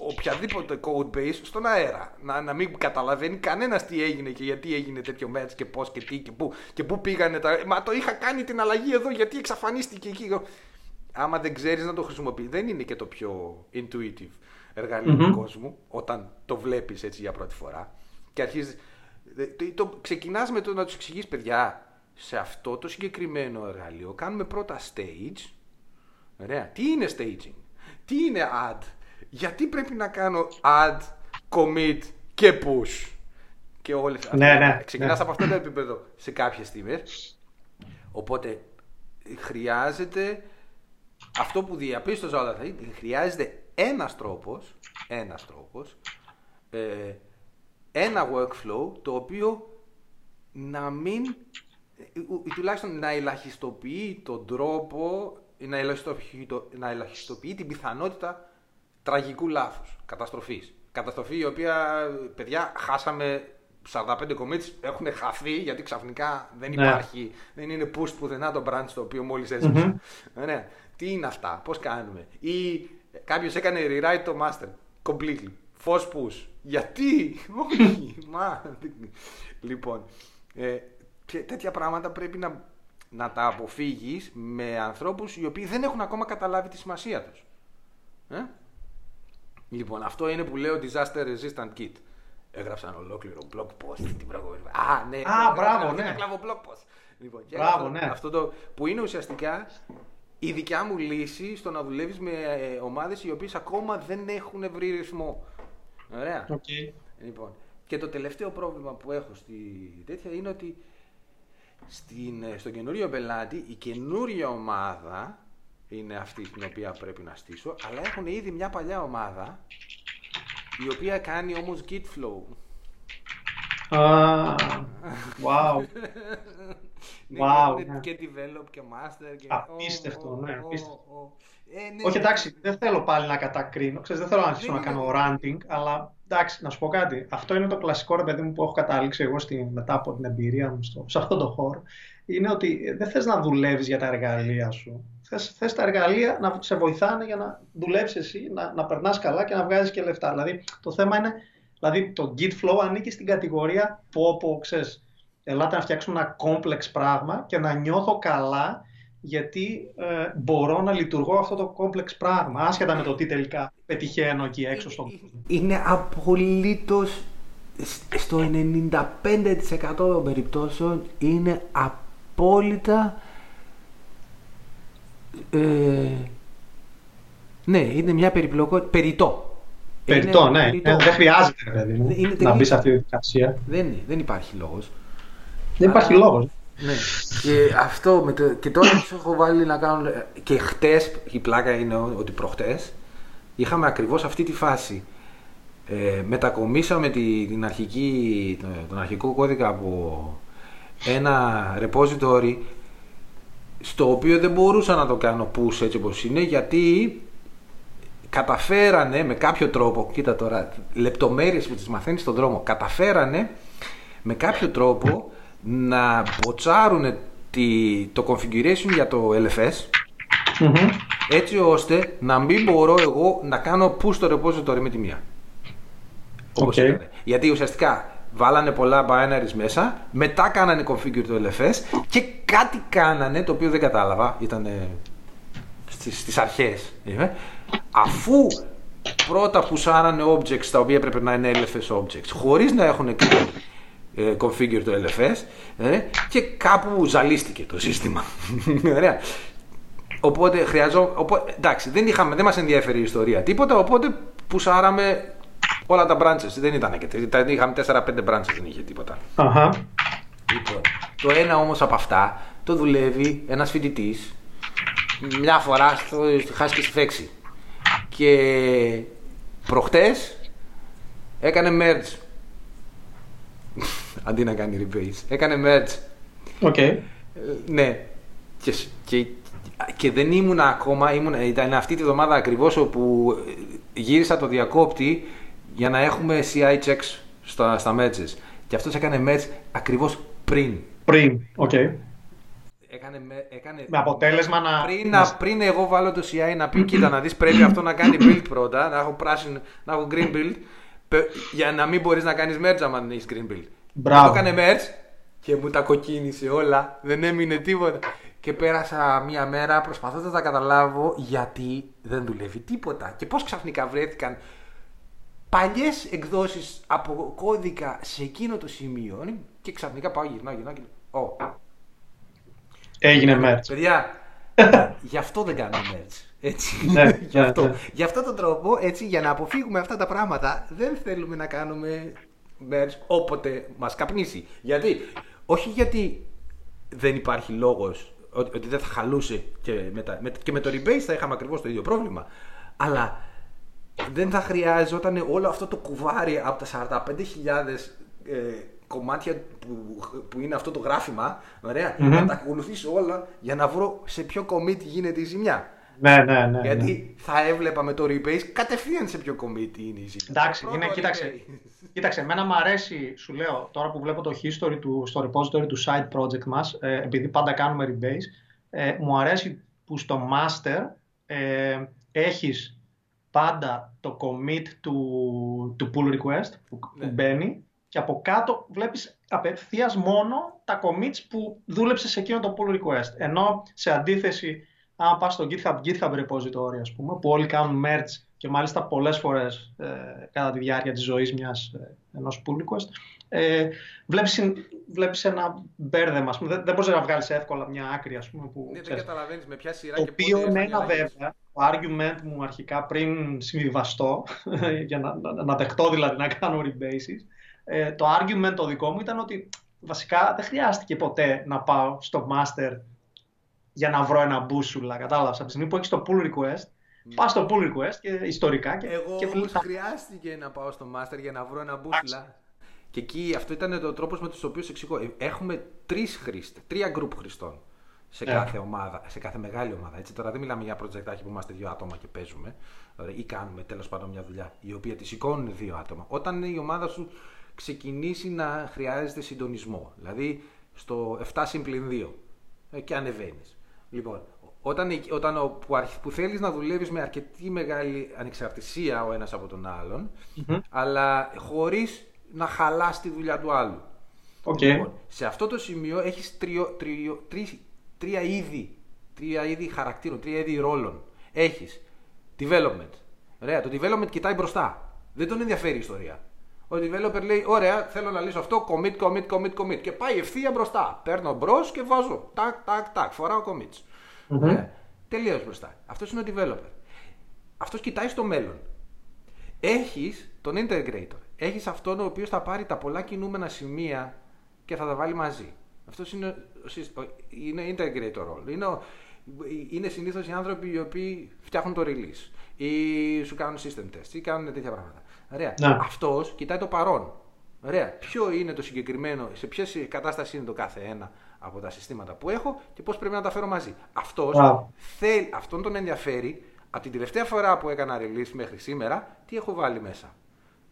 οποιαδήποτε code base στον αέρα. Να, να μην καταλαβαίνει κανένας τι έγινε και γιατί έγινε τέτοιο match και πώς και τι και πού και πού πήγανε τα. Μα το είχα κάνει την αλλαγή εδώ γιατί εξαφανίστηκε εκεί. Άμα δεν ξέρεις να το χρησιμοποιείς, δεν είναι και το πιο intuitive εργαλείο του κόσμου όταν το βλέπεις έτσι για πρώτη φορά. Και αρχίζει. Το, το, ξεκινάς με το να τους εξηγείς, παιδιά, σε αυτό το συγκεκριμένο εργαλείο κάνουμε πρώτα stage. Ωραία. Τι είναι staging, τι είναι add, γιατί πρέπει να κάνω add, commit και push; Και όλες ναι, ναι, Ξεκινάς ναι. από αυτό το επίπεδο σε κάποιες στιγμές. Οπότε χρειάζεται αυτό που διαπίστωσα όλα αυτά, χρειάζεται ένας τρόπος, ένας τρόπος, ε, ένα workflow το οποίο να μην, ή τουλάχιστον να ελαχιστοποιεί τον τρόπο, να ελαχιστοποιεί, να ελαχιστοποιεί την πιθανότητα τραγικού λάθους, καταστροφής. Καταστροφή η οποία, παιδιά, χάσαμε 45 commits έχουν χαθεί γιατί ξαφνικά δεν ναι. υπάρχει, δεν είναι push πουθενά το branch το οποίο μόλις έσβησε. Ναι. Τι είναι αυτά, πώς κάνουμε. Ή κάποιος έκανε rewrite το master completely. False push. Γιατί, [LAUGHS] όχι, μα. Λοιπόν, ε, τέτοια πράγματα πρέπει να, να τα αποφύγεις με ανθρώπους οι οποίοι δεν έχουν ακόμα καταλάβει τη σημασία τους. Ε; Λοιπόν, αυτό είναι που λέω disaster resistant kit. Έγραψα ένα ολόκληρο blog post την προηγούμενη Α, ναι. Α, μπράβο, ναι. Ένα blog post. Λοιπόν, μπράβο, ναι. Αυτό το, που είναι ουσιαστικά η δικιά μου λύση στο να δουλεύεις με ε, ομάδες οι οποίες ακόμα δεν έχουν βρει ρυθμό. Ωραία. Okay. Λοιπόν, και το τελευταίο πρόβλημα που έχω στη τέτοια είναι ότι στην, ε, στον καινούριο πελάτη η καινούρια ομάδα είναι αυτή την οποία πρέπει να στήσω, αλλά έχουν ήδη μια παλιά ομάδα η οποία κάνει όμως git flow. Ah, wow. [LAUGHS] ναι, wow, ναι. και develop και master. Και... Απίστευτο, ναι. Απίστευτο. Ε, ναι. Όχι, εντάξει, δεν θέλω πάλι να κατακρίνω. Ξέρεις, δεν θέλω να αρχίσω να κάνω ranting, αλλά εντάξει, να σου πω κάτι. Αυτό είναι το κλασικό ρε παιδί μου που έχω καταλήξει εγώ στη, μετά από την εμπειρία μου στο, σε αυτόν τον χώρο. Είναι ότι δεν θες να δουλεύεις για τα εργαλεία σου. Θες, θες τα εργαλεία να σε βοηθάνε για να δουλεύεις εσύ, να, να περνάς καλά και να βγάζεις και λεφτά. Δηλαδή, το θέμα είναι, δηλαδή το Git Flow ανήκει στην κατηγορία που όπου, ξέρεις, ελάτε να φτιάξουμε ένα complex πράγμα και να νιώθω καλά γιατί ε, μπορώ να λειτουργώ αυτό το complex πράγμα, άσχετα με το τι τελικά πετυχαίνω εκεί έξω στον Είναι απολύτως σ- στο 95% των περιπτώσεων είναι απόλυτα ε, ναι, είναι μια περιπλοκότητα. Περιττό. Περιττό, Είναι ναι. περιττό. Ε, Δεν χρειάζεται, ρε παιδί μου, Είναι να τελείως- μπεις σε αυτή τη διαδικασία. Δεν, είναι, δεν υπάρχει λόγος. Δεν υπάρχει Αλλά- λόγος. Ναι. Και αυτό με το, και τώρα τους έχω βάλει να κάνουν. Και χτες, η πλάκα είναι ότι προχτές είχαμε ακριβώς αυτή τη φάση. Ε, μετακομίσαμε τη, την αρχική, τον αρχικό κώδικα από ένα repository στο οποίο δεν μπορούσα να το κάνω push έτσι όπως είναι γιατί καταφέρανε με κάποιο τρόπο, κοίτα τώρα, λεπτομέρειες που τις μαθαίνεις στον δρόμο, καταφέρανε με κάποιο τρόπο να botσάρουν τη, το configuration για το LFS Μμμ. έτσι ώστε να μην μπορώ εγώ να κάνω push το repository με τη μία. Όπως Οκ. ήταν. Γιατί ουσιαστικά βάλανε πολλά binaries μέσα, μετά κάνανε configure το LFS και κάτι κάνανε το οποίο δεν κατάλαβα, ήταν στις, στις αρχές. είμαι, Αφού πρώτα πουσάρανε objects τα οποία έπρεπε να είναι LFS objects, χωρίς να έχουν κάνει ε, configure το LFS ε, και κάπου ζαλίστηκε το σύστημα. [LAUGHS] Ωραία. Οπότε χρειαζό... Οπότε, εντάξει, δεν, είχαμε, δεν μας ενδιαφέρει η ιστορία τίποτα, οπότε πουσάραμε όλα τα branches. Δεν ήταν και τρία, τα- είχαμε 4-5 branches, δεν είχε τίποτα. Αχα. Λοιπόν, το ένα όμως από αυτά το δουλεύει ένας φοιτητής μια φορά στο, στη χάση και στη φέξη. Και προχτές έκανε merge. [LAUGHS] Αντί να κάνει rebase. Έκανε merge. OK. Ε, ναι. Και, σ- και, και δεν ήμουν ακόμα, ήμουν, ήταν αυτή τη βδομάδα ακριβώς όπου ε, γύρισα το διακόπτη για να έχουμε CI checks στα, στα matches. Και αυτός έκανε match ακριβώς πριν. Πριν. Οκ. Έκανε, με- έκανε με αποτέλεσμα να. πριν, να- να, πριν εγώ βάλω το CI να πει κοίτα να δεις πρέπει αυτό να κάνει build πρώτα, να έχω πράσινο, να έχω green build πε- για να μην μπορείς να κάνεις merge άμα δεν έχεις green build. Μπράβο. Το έκανε merge και μου τα κοκκίνησε όλα, δεν έμεινε τίποτα. Και πέρασα μία μέρα προσπαθώντας να καταλάβω γιατί δεν δουλεύει τίποτα και πώς ξαφνικά βρέθηκαν παλιές εκδόσεις από κώδικα σε εκείνο το σημείο και ξαφνικά πάω γυρνάω, γυρνάω και λέω, «Ω, Έγινε merge. Παιδιά, γι' αυτό δεν κάνω merge. Έτσι. Ναι, [LAUGHS] γι' ναι, αυτό. ναι. Γι' αυτόν τον τρόπο, έτσι, για να αποφύγουμε αυτά τα πράγματα, δεν θέλουμε να κάνουμε merge όποτε μας καπνίσει. Γιατί, όχι γιατί δεν υπάρχει λόγος ότι, ότι δεν θα χαλούσε και με, τα- με- και με το rebase θα είχαμε ακριβώς το ίδιο πρόβλημα. Αλλά δεν θα χρειάζονταν όλο αυτό το κουβάρι από τα 45.000 ε, κομμάτια που, που είναι αυτό το γράφημα, ωραία, Μμμ. να τα ακολουθήσω όλα για να βρω σε ποιο commit γίνεται η ζημιά. Ναι, ναι, ναι. ναι. Γιατί θα έβλεπα με το rebase κατευθείαν σε ποιο commit είναι η ζημιά. Εντάξει, Το πρώτο είναι, κοίταξε. rebase. Κοίταξε, εμένα μου αρέσει, σου λέω, τώρα που βλέπω το history του, στο repository του side project μας, ε, επειδή πάντα κάνουμε rebase, ε, μου αρέσει που στο master ε, έχεις πάντα το commit του, του pull request που, που Ναι. μπαίνει και από κάτω βλέπεις απευθείας μόνο τα commits που δούλεψες σε εκείνο το pull request. Ενώ σε αντίθεση, αν πας στο GitHub, GitHub repository, ας πούμε, που όλοι κάνουν merge και μάλιστα πολλές φορές ε, κατά τη διάρκεια της ζωής μιας, ε, ενός pull request, ε, βλέπεις, συν- βλέπεις ένα μπέρδεμα, ας πούμε. δεν, δεν μπορείς να βγάλεις εύκολα μια άκρη, ας πούμε, που Ναι, δεν ξέρεις. καταλαβαίνεις με ποια σειρά Το και πότε οποίο ήρθαν οι εμένα αλλαγές. βέβαια, το argument μου αρχικά πριν συμβιβαστώ, [LAUGHS] για να, να, να δεχτώ δηλαδή να κάνω rebases, ε, το argument το δικό μου ήταν ότι βασικά δεν χρειάστηκε ποτέ να πάω στο master για να βρω ένα μπούσουλα, κατάλαβες. Από τη στιγμή που έχεις το pull request, πας στο pull request και ιστορικά και, Εγώ και όμως τα- χρειάστηκε να πάω στο master για να βρω ένα μπούσουλα. Και εκεί αυτό ήταν το τρόπος με τους οποίους εξηγώ. Ε, Έχουμε τρεις χρήστες, τρία group χρηστών σε Ναι. κάθε ομάδα, σε κάθε μεγάλη ομάδα. Έτσι, τώρα δεν μιλάμε για project που είμαστε δύο άτομα και παίζουμε ωραία, ή κάνουμε τέλος πάντων μια δουλειά η οποία τη σηκώνουν δύο άτομα. Όταν η ομάδα σου ξεκινήσει να χρειάζεται συντονισμό, δηλαδή στο 7 συμπλην 2 ε, και ανεβαίνεις. Λοιπόν, όταν, εκεί- όταν ο, που, αρχ- που θέλεις να δουλεύεις με αρκετή μεγάλη ανεξαρτησία ο ένας από τον άλλον, Μμμ. αλλά χωρίς να χαλάς τη δουλειά του άλλου. Οκ. Λοιπόν, σε αυτό το σημείο έχεις τριο, τριο, τρεις- τρία είδη, τρία είδη χαρακτήρων, τρία είδη ρόλων. Έχεις development. Ωραία, το development κοιτάει μπροστά. Δεν τον ενδιαφέρει η ιστορία. Ο developer λέει: Ωραία, θέλω να λύσω αυτό. Commit, commit, commit, commit. Και πάει ευθεία μπροστά. Παίρνω μπρος και βάζω. Τάκ, τάκ, τάκ. Φοράω commits. Mm-hmm. Τελείως μπροστά. Αυτός είναι ο developer. Αυτός κοιτάει στο μέλλον. Έχεις τον integrator. Έχεις αυτόν ο οποίος θα πάρει τα πολλά κινούμενα σημεία και θα τα βάλει μαζί. Αυτός είναι, είναι integrator role. Είναι, είναι συνήθως οι άνθρωποι οι οποίοι φτιάχνουν το release ή σου κάνουν system test ή κάνουν τέτοια πράγματα. Ωραία. Ναι. Αυτός κοιτάει το παρόν. Ωραία. Ποιο είναι το συγκεκριμένο, σε ποια κατάσταση είναι το κάθε ένα από τα συστήματα που έχω και πώς πρέπει να τα φέρω μαζί. Αυτός θέλει, αυτόν τον ενδιαφέρει από την τελευταία φορά που έκανα release μέχρι σήμερα, τι έχω βάλει μέσα.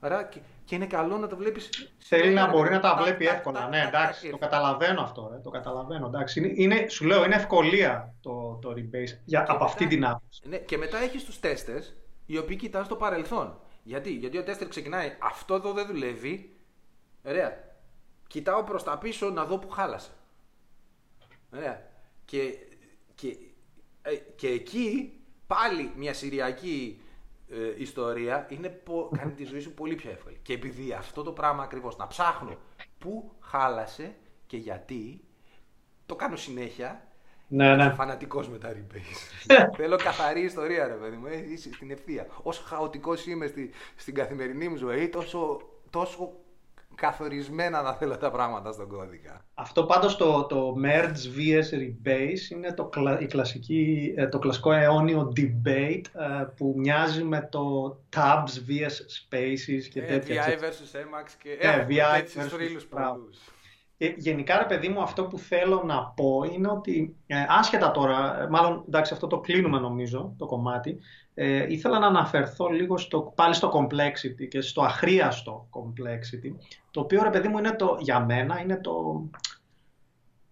Άρα και, και είναι καλό να το βλέπεις. Θέλει να μπορεί να τα βλέπει εύκολα. Ναι, εντάξει, το καταλαβαίνω αυτό. το καταλαβαίνω. Εντάξει. Είναι, είναι, σου λέω, είναι ευκολία το, το rebase για, από αυτή την άποψη. Ναι, και μετά έχεις τους τέστες οι οποίοι κοιτάζουν το παρελθόν. Γιατί, Γιατί ο τέστερ ξεκινάει, αυτό εδώ δεν δουλεύει. Ωραία. Κοιτάω προς τα πίσω να δω που χάλασε. Ωραία. Και, και, ε, και εκεί πάλι μια συριακή ε, ιστορία είναι κάνει τη ζωή σου πολύ πιο εύκολη. Και επειδή αυτό το πράγμα ακριβώς να ψάχνω πού χάλασε και γιατί, το κάνω συνέχεια. Ναι, ναι. Φανατικός με τα rebase. Θέλω καθαρή ιστορία, ρε παιδί μου. Ε, είσαι στην ευθεία. Όσο χαοτικός είμαι στη, στην καθημερινή μου ζωή, τόσο, τόσο καθορισμένα να θέλω τα πράγματα στον κώδικα. Αυτό πάντως το, το merge vs rebase είναι το, η κλασική, ε, το κλασικό αιώνιο debate ε, που μοιάζει με το tabs vs spaces και ε, τέτοια. VI versus Emacs και ε, VI versus γενικά, ρε παιδί μου, αυτό που θέλω να πω είναι ότι, άσχετα τώρα, μάλλον εντάξει αυτό το κλείνουμε νομίζω το κομμάτι, ε, ήθελα να αναφερθώ λίγο στο, πάλι στο complexity και στο αχρίαστο complexity, το οποίο ρε παιδί μου είναι το, για μένα είναι το,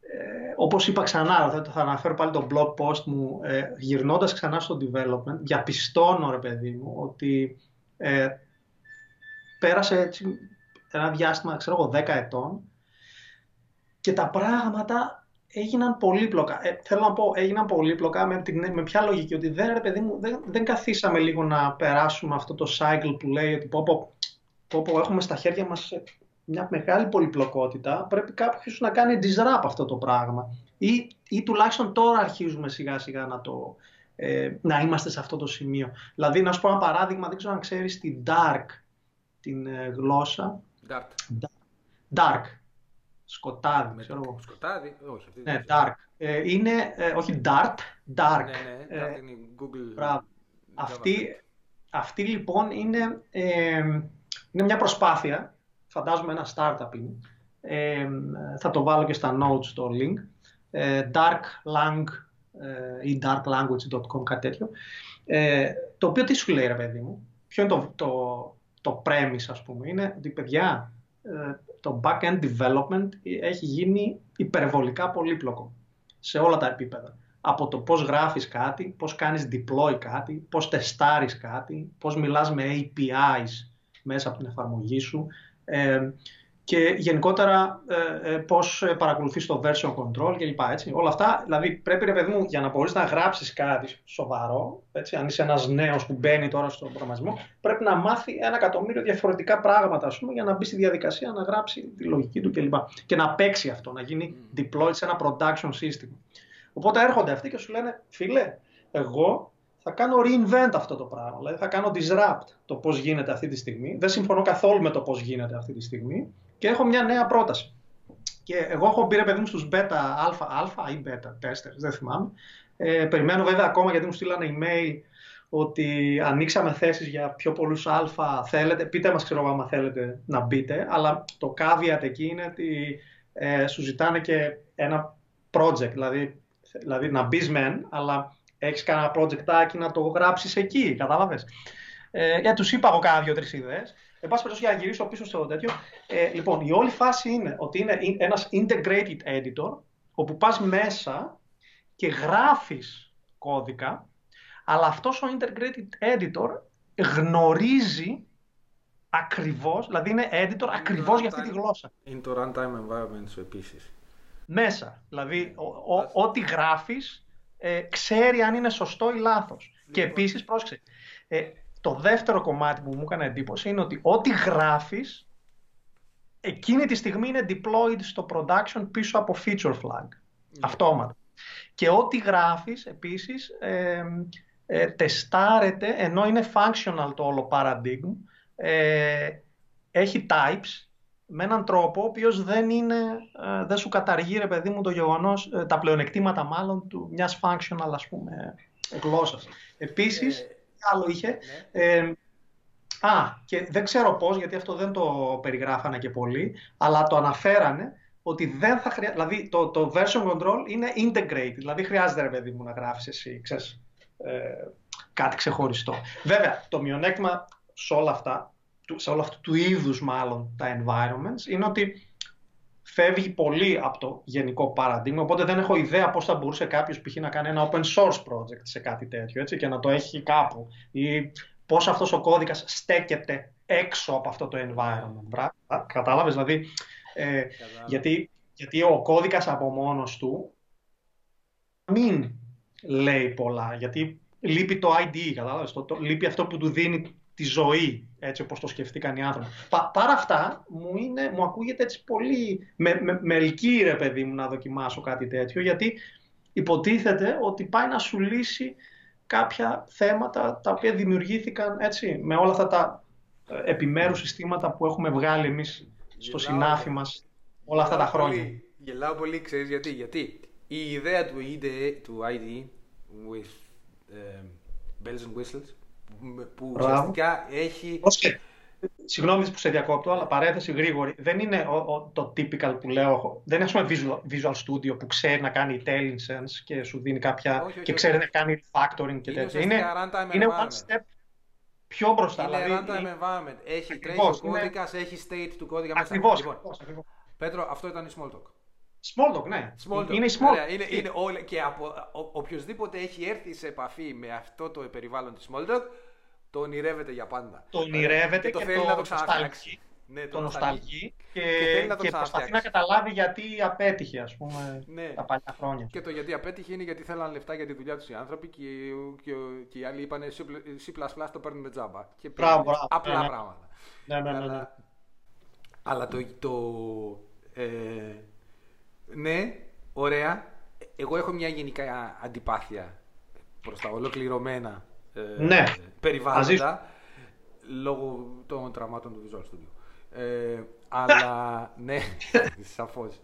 ε, όπως είπα ξανά, θα, θα αναφέρω πάλι το blog post μου, ε, γυρνώντας ξανά στο development, διαπιστώνω ρε παιδί μου ότι ε, πέρασε έτσι ένα διάστημα, ξέρω εγώ, 10 ετών και τα πράγματα έγιναν πολύπλοκα. Ε, θέλω να πω, έγιναν πολύπλοκα με, την, με ποια λογική, ότι δεν, ρε παιδί μου, δεν, δεν καθίσαμε λίγο να περάσουμε αυτό το cycle που λέει ότι πω, πω, πω, πω έχουμε στα χέρια μας μια μεγάλη πολυπλοκότητα, πρέπει κάποιος να κάνει disrupt αυτό το πράγμα. Ή, ή τουλάχιστον τώρα αρχίζουμε σιγά σιγά να, το, ε, να είμαστε σε αυτό το σημείο. Δηλαδή, να σου πω ένα παράδειγμα, δεν ξέρω αν ξέρεις την dark, την ε, γλώσσα. Dark. Dark σκοτάδι, ξέρω εγώ. Σκοτάδι, όχι. Αυτή ναι, dark. Ε, είναι, ε, όχι dart, dark. Ναι, ναι, dark είναι Google. Μπράβο. Αυτή, αυτή λοιπόν είναι, ε, είναι μια προσπάθεια, φαντάζομαι ένα startup είναι, ε, θα το βάλω και στα notes το link, ε, darklang ε, ή darklanguage.com κάτι τέτοιο, ε, το οποίο τι σου λέει ρε παιδί μου, ποιο είναι το, το, το premise ας πούμε, είναι ότι παιδιά ε, το back-end development έχει γίνει υπερβολικά πολύπλοκο σε όλα τα επίπεδα. Από το πώς γράφεις κάτι, πώς κάνεις deploy κάτι, πώς τεστάρεις κάτι, πώς μιλάς με APIs μέσα από την εφαρμογή σου. Ε, και γενικότερα ε, ε, πώς παρακολουθείς το version control κλπ. Έτσι. Όλα αυτά, δηλαδή πρέπει ρε παιδί μου για να μπορείς να γράψεις κάτι σοβαρό, έτσι, αν είσαι ένας νέος που μπαίνει τώρα στον προγραμματισμό, πρέπει να μάθει ένα εκατομμύριο διαφορετικά πράγματα ας πούμε, για να μπει στη διαδικασία να γράψει τη λογική του κλπ. Και να παίξει αυτό, να γίνει deployed σε ένα production system. Οπότε έρχονται αυτοί και σου λένε, φίλε, εγώ θα κάνω reinvent αυτό το πράγμα. Δηλαδή θα κάνω disrupt το πώς γίνεται αυτή τη στιγμή. Δεν συμφωνώ καθόλου με το πώς γίνεται αυτή τη στιγμή και έχω μια νέα πρόταση. Και εγώ έχω μπει ρε παιδί μου στους beta αλφα, αλφα ή beta testers, δεν θυμάμαι. Ε, περιμένω βέβαια ακόμα γιατί μου στείλανε email ότι ανοίξαμε θέσεις για πιο πολλούς αλφα θέλετε. Πείτε μας ξέρω άμα θέλετε να μπείτε. Αλλά το caveat εκεί είναι ότι ε, σου ζητάνε και ένα project. Δηλαδή, δηλαδή να μπεις μεν, αλλά έχεις κανένα projectάκι να το γράψεις εκεί, κατάλαβες. Ε, γιατί τους είπα εγώ κάνα δύο-τρεις ιδέες. Εν πάση περιπτώσει, για να γυρίσω πίσω στο τέτοιο. Ε, λοιπόν, η όλη φάση είναι ότι είναι ένας integrated editor, όπου πας μέσα και γράφεις κώδικα, αλλά αυτός ο integrated editor γνωρίζει ακριβώς, δηλαδή είναι editor ακριβώς για αυτή τη γλώσσα. Είναι το runtime environment σου επίσης. Μέσα. Δηλαδή, ό,τι γράφεις ε, ξέρει αν είναι σωστό ή λάθος. Και λοιπόν. επίσης, πρόσεξε, ε, το δεύτερο κομμάτι που μου έκανε εντύπωση είναι ότι ό,τι γράφεις εκείνη τη στιγμή είναι deployed στο production πίσω από feature flag. Αυτόματα. Και ό,τι γράφεις επίσης ε, ε, τεστάρεται, ενώ είναι functional το όλο paradigm, ε, έχει types με έναν τρόπο ο οποίος δεν, είναι, ε, δεν σου καταργεί ρε παιδί μου το γεγονός, ε, τα πλεονεκτήματα μάλλον του μιας functional ας πούμε γλώσσας. Επίσης, ε, άλλο είχε, ναι. ε, α, και δεν ξέρω πώς, γιατί αυτό δεν το περιγράφανε και πολύ, αλλά το αναφέρανε, ότι δεν θα χρειάζεται, δηλαδή το, το version control είναι integrated, δηλαδή χρειάζεται ρε παιδί μου να γράφεις εσύ, ξέρεις, ε, κάτι ξεχωριστό. Βέβαια, το μειονέκτημα σε όλα αυτά, σε όλα αυτού του είδους μάλλον τα environments, είναι ότι φεύγει πολύ από το γενικό παραδείγμα, οπότε δεν έχω ιδέα πώς θα μπορούσε κάποιος π.χ. να κάνει ένα open source project σε κάτι τέτοιο έτσι, και να το έχει κάπου ή πώς αυτός ο κώδικας στέκεται έξω από αυτό το environment. Κατάλαβες, δηλαδή, ε, γιατί, γιατί ο κώδικας από μόνος του μην λέει πολλά, γιατί λείπει το ID, κατάλαβες, το, το, λείπει αυτό που του δίνει τη ζωή, έτσι όπως το σκεφτήκαν οι άνθρωποι. Πα, παρά αυτά, μου, είναι, μου ακούγεται έτσι πολύ με, με, με ελκύει, ρε παιδί μου, να δοκιμάσω κάτι τέτοιο, γιατί υποτίθεται ότι πάει να σου λύσει κάποια θέματα τα οποία δημιουργήθηκαν έτσι, με όλα αυτά τα ε, επιμέρους συστήματα που έχουμε βγάλει εμείς στο συνάφι μας όλα αυτά τα χρόνια. Πολύ, γελάω πολύ, ξέρεις γιατί. Γιατί η ιδέα του ID, του ID with uh, bells and whistles που ουσιαστικά έχει... Συγγνώμη που σε διακόπτω, αλλά παρέθεση γρήγορη. Δεν είναι ο, το typical που λέω. Δεν είναι ας πούμε visual, visual Studio που ξέρει να κάνει intelligence και σου δίνει κάποια. Όχι, όχι, και ξέρει όχι. να κάνει refactoring και τέτοια. Είναι, είναι one step πιο μπροστά. Είναι δηλαδή, runtime environment. Έχει τρέχει ο κώδικας, έχει state του κώδικα μέσα. Ακριβώς. Λοιπόν, Πέτρο, αυτό ήταν η Smalltalk. Smalltalk, ναι. Small Είναι small. Ωραία, είναι, είναι όλα, και από, ο, οποιοδήποτε έχει έρθει σε επαφή με αυτό το περιβάλλον της Smalltalk το ονειρεύεται για πάντα. Το ονειρεύεται και, και, το θέλει το να το ξαναφτιάξει. Ναι, το, το νοσταλγεί και, και, να το και προσπαθεί να καταλάβει γιατί απέτυχε ας πούμε, ναι. τα παλιά χρόνια. Και το γιατί απέτυχε είναι γιατί θέλαν λεφτά για τη δουλειά τους οι άνθρωποι και, και, και οι άλλοι είπαν C++ το παίρνουν με τζάμπα. Και μπράβο, μπράβο, απλά ναι, ναι. πράγματα. Ναι, ναι, ναι, ναι. Αλλά, αλλά το, το ε, ναι, ωραία. Εγώ έχω μια γενικά αντιπάθεια προς τα ολοκληρωμένα ε, ναι. περιβάλλοντα λόγω των τραυμάτων του Visual Studio. Ε, [LAUGHS] αλλά ναι, [LAUGHS] σαφώς.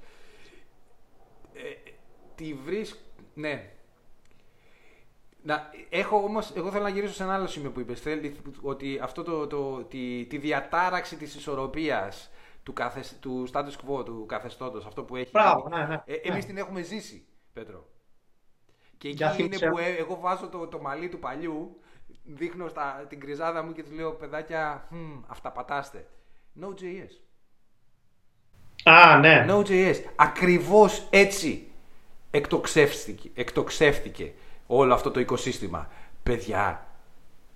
Ε, τη βρίσκω, ναι. Να, έχω όμως, εγώ θέλω να γυρίσω σε ένα άλλο σημείο που είπες, ότι αυτό το, το, τη, τη διατάραξη της ισορροπίας του, καθεσ, του status quo, του καθεστώτος, αυτό που έχει. Μπράβο, ναι, ναι. Ε, εμείς ναι. την έχουμε ζήσει, Πέτρο. Και εκεί είναι που ε, εγώ βάζω το, το μαλλί του παλιού, δείχνω στα, την κρυζάδα μου και του λέω παιδάκια, hm, αυτά πατάστε. Node.js. Α, ναι. Node.js. Ακριβώς έτσι εκτοξεύτηκε, εκτοξεύτηκε όλο αυτό το οικοσύστημα. Παιδιά,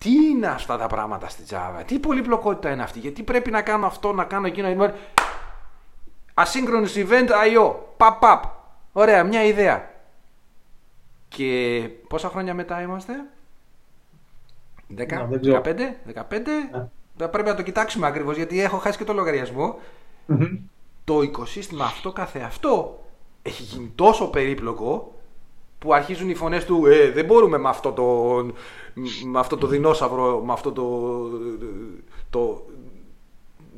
τι είναι αυτά τα πράγματα στη Java, τι πολυπλοκότητα είναι αυτή, γιατί πρέπει να κάνω αυτό, να κάνω εκείνο. Asynchronous event IO. Παπ, παπ. Ωραία, μια ιδέα. Και πόσα χρόνια μετά είμαστε, 10, 15, 15. Πρέπει να το κοιτάξουμε ακριβώς γιατί έχω χάσει και το λογαριασμο Το οικοσύστημα αυτό καθεαυτό έχει γίνει τόσο περίπλοκο που αρχίζουν οι φωνές του ε, δεν μπορούμε με αυτό το, με αυτό το δεινόσαυρο, με αυτό το, το,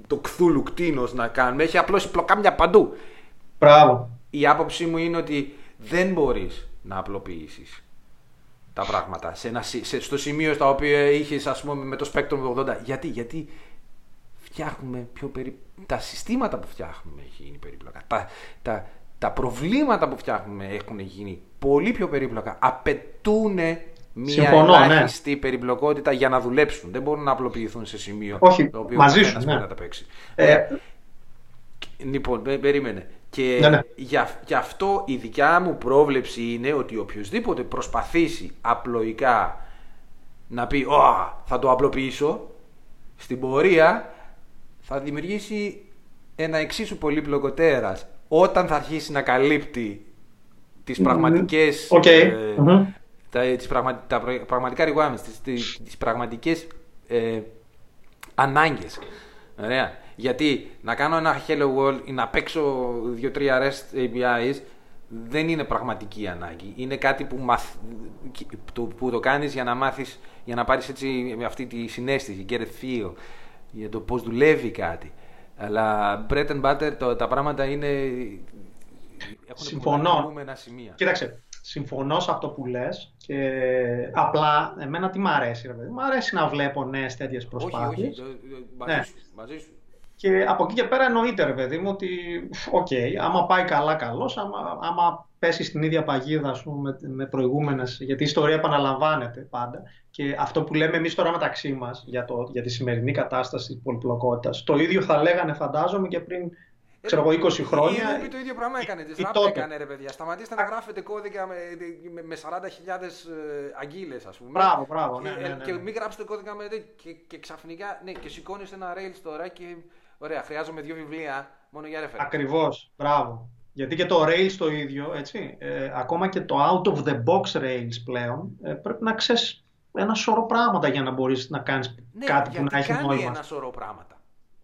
το κθούλου κτίνος να κάνουμε. Έχει απλώσει πλοκάμια παντού. Μπράβο. Η άποψή μου είναι ότι δεν μπορείς να απλοποιήσεις τα πράγματα σε ένα, σε, στο σημείο στα οποία είχες ας πούμε με το Spectrum 80. Γιατί, γιατί φτιάχνουμε πιο περί... τα συστήματα που φτιάχνουμε έχει γίνει περίπλοκα. Τα, τα, τα προβλήματα που φτιάχνουμε έχουν γίνει πολύ πιο περίπλοκα. Απαιτούν μια Συμφωνώ, ναι. ελάχιστη ναι. περιπλοκότητα για να δουλέψουν. Δεν μπορούν να απλοποιηθούν σε σημείο Όχι, το οποίο μαζί σου, ναι. να τα παίξει. Ε, ε, λοιπόν, περίμενε. Και ναι, ναι. Γι, αυτό η δικιά μου πρόβλεψη είναι ότι οποιοδήποτε προσπαθήσει απλοϊκά να πει θα το απλοποιήσω, στην πορεία θα δημιουργήσει ένα εξίσου πολύπλοκο τέρας όταν θα αρχίσει να καλύπτει τις πραγματικές okay. ε, mm-hmm. τα, τις πραγμα, τα πραγματικά requirements, τις, τις, τις πραγματικές ε, ανάγκες. Ωραία. Γιατί να κάνω ένα hello world ή να παίξω 2-3 REST APIs δεν είναι πραγματική ανάγκη. Είναι κάτι που, μαθ... το, που το κάνεις για να μάθεις, για να πάρεις έτσι με αυτή τη συνέστηση, get a feel, για το πώς δουλεύει κάτι. Αλλά bread and butter το, τα πράγματα είναι... Έχουν Συμφωνώ. σημεία. Κοίταξε, συμφωνώ σε αυτό που λες και απλά εμένα τι μ' αρέσει ρε παιδί. Μ' αρέσει να βλέπω νέες τέτοιες προσπάθειες. Όχι, όχι, μαζί, ναι. σου, μαζί σου. Και από εκεί και πέρα εννοείται, ρε παιδί μου, ότι OK, okay, άμα πάει καλά, καλώ. Άμα, άμα πέσει στην ίδια παγίδα ας πούμε, με, με προηγούμενες. Γιατί η ιστορία επαναλαμβάνεται πάντα. Και αυτό που λέμε εμείς τώρα μεταξύ μας για, για τη σημερινή κατάσταση πολυπλοκότητας, το ίδιο θα λέγανε, φαντάζομαι, και πριν ξέρω εγώ 20 χρόνια. Η το ίδιο πράγμα έκανε. Τη ράπ έκανε ρε παιδιά. Σταματήστε να γράφετε κώδικα με, με 40.000 αγγείλες, ας πούμε. Μπράβο, μπράβο. Ναι, ναι, ναι, Και μην γράψετε κώδικα με. Και, και ξαφνικά. Ναι, και σηκώνει ένα Rails τώρα και Ωραία, χρειάζομαι δύο βιβλία μόνο για reference. Ακριβώς. Μπράβο. Γιατί και το Rails το ίδιο, έτσι. Ε, ακόμα και το out of the box Rails πλέον ε, πρέπει να ξέρεις ένα σωρό πράγματα για να μπορείς να κάνεις ναι, κάτι που να έχει νόημα. Κάνει ένα σωρό πράγματα.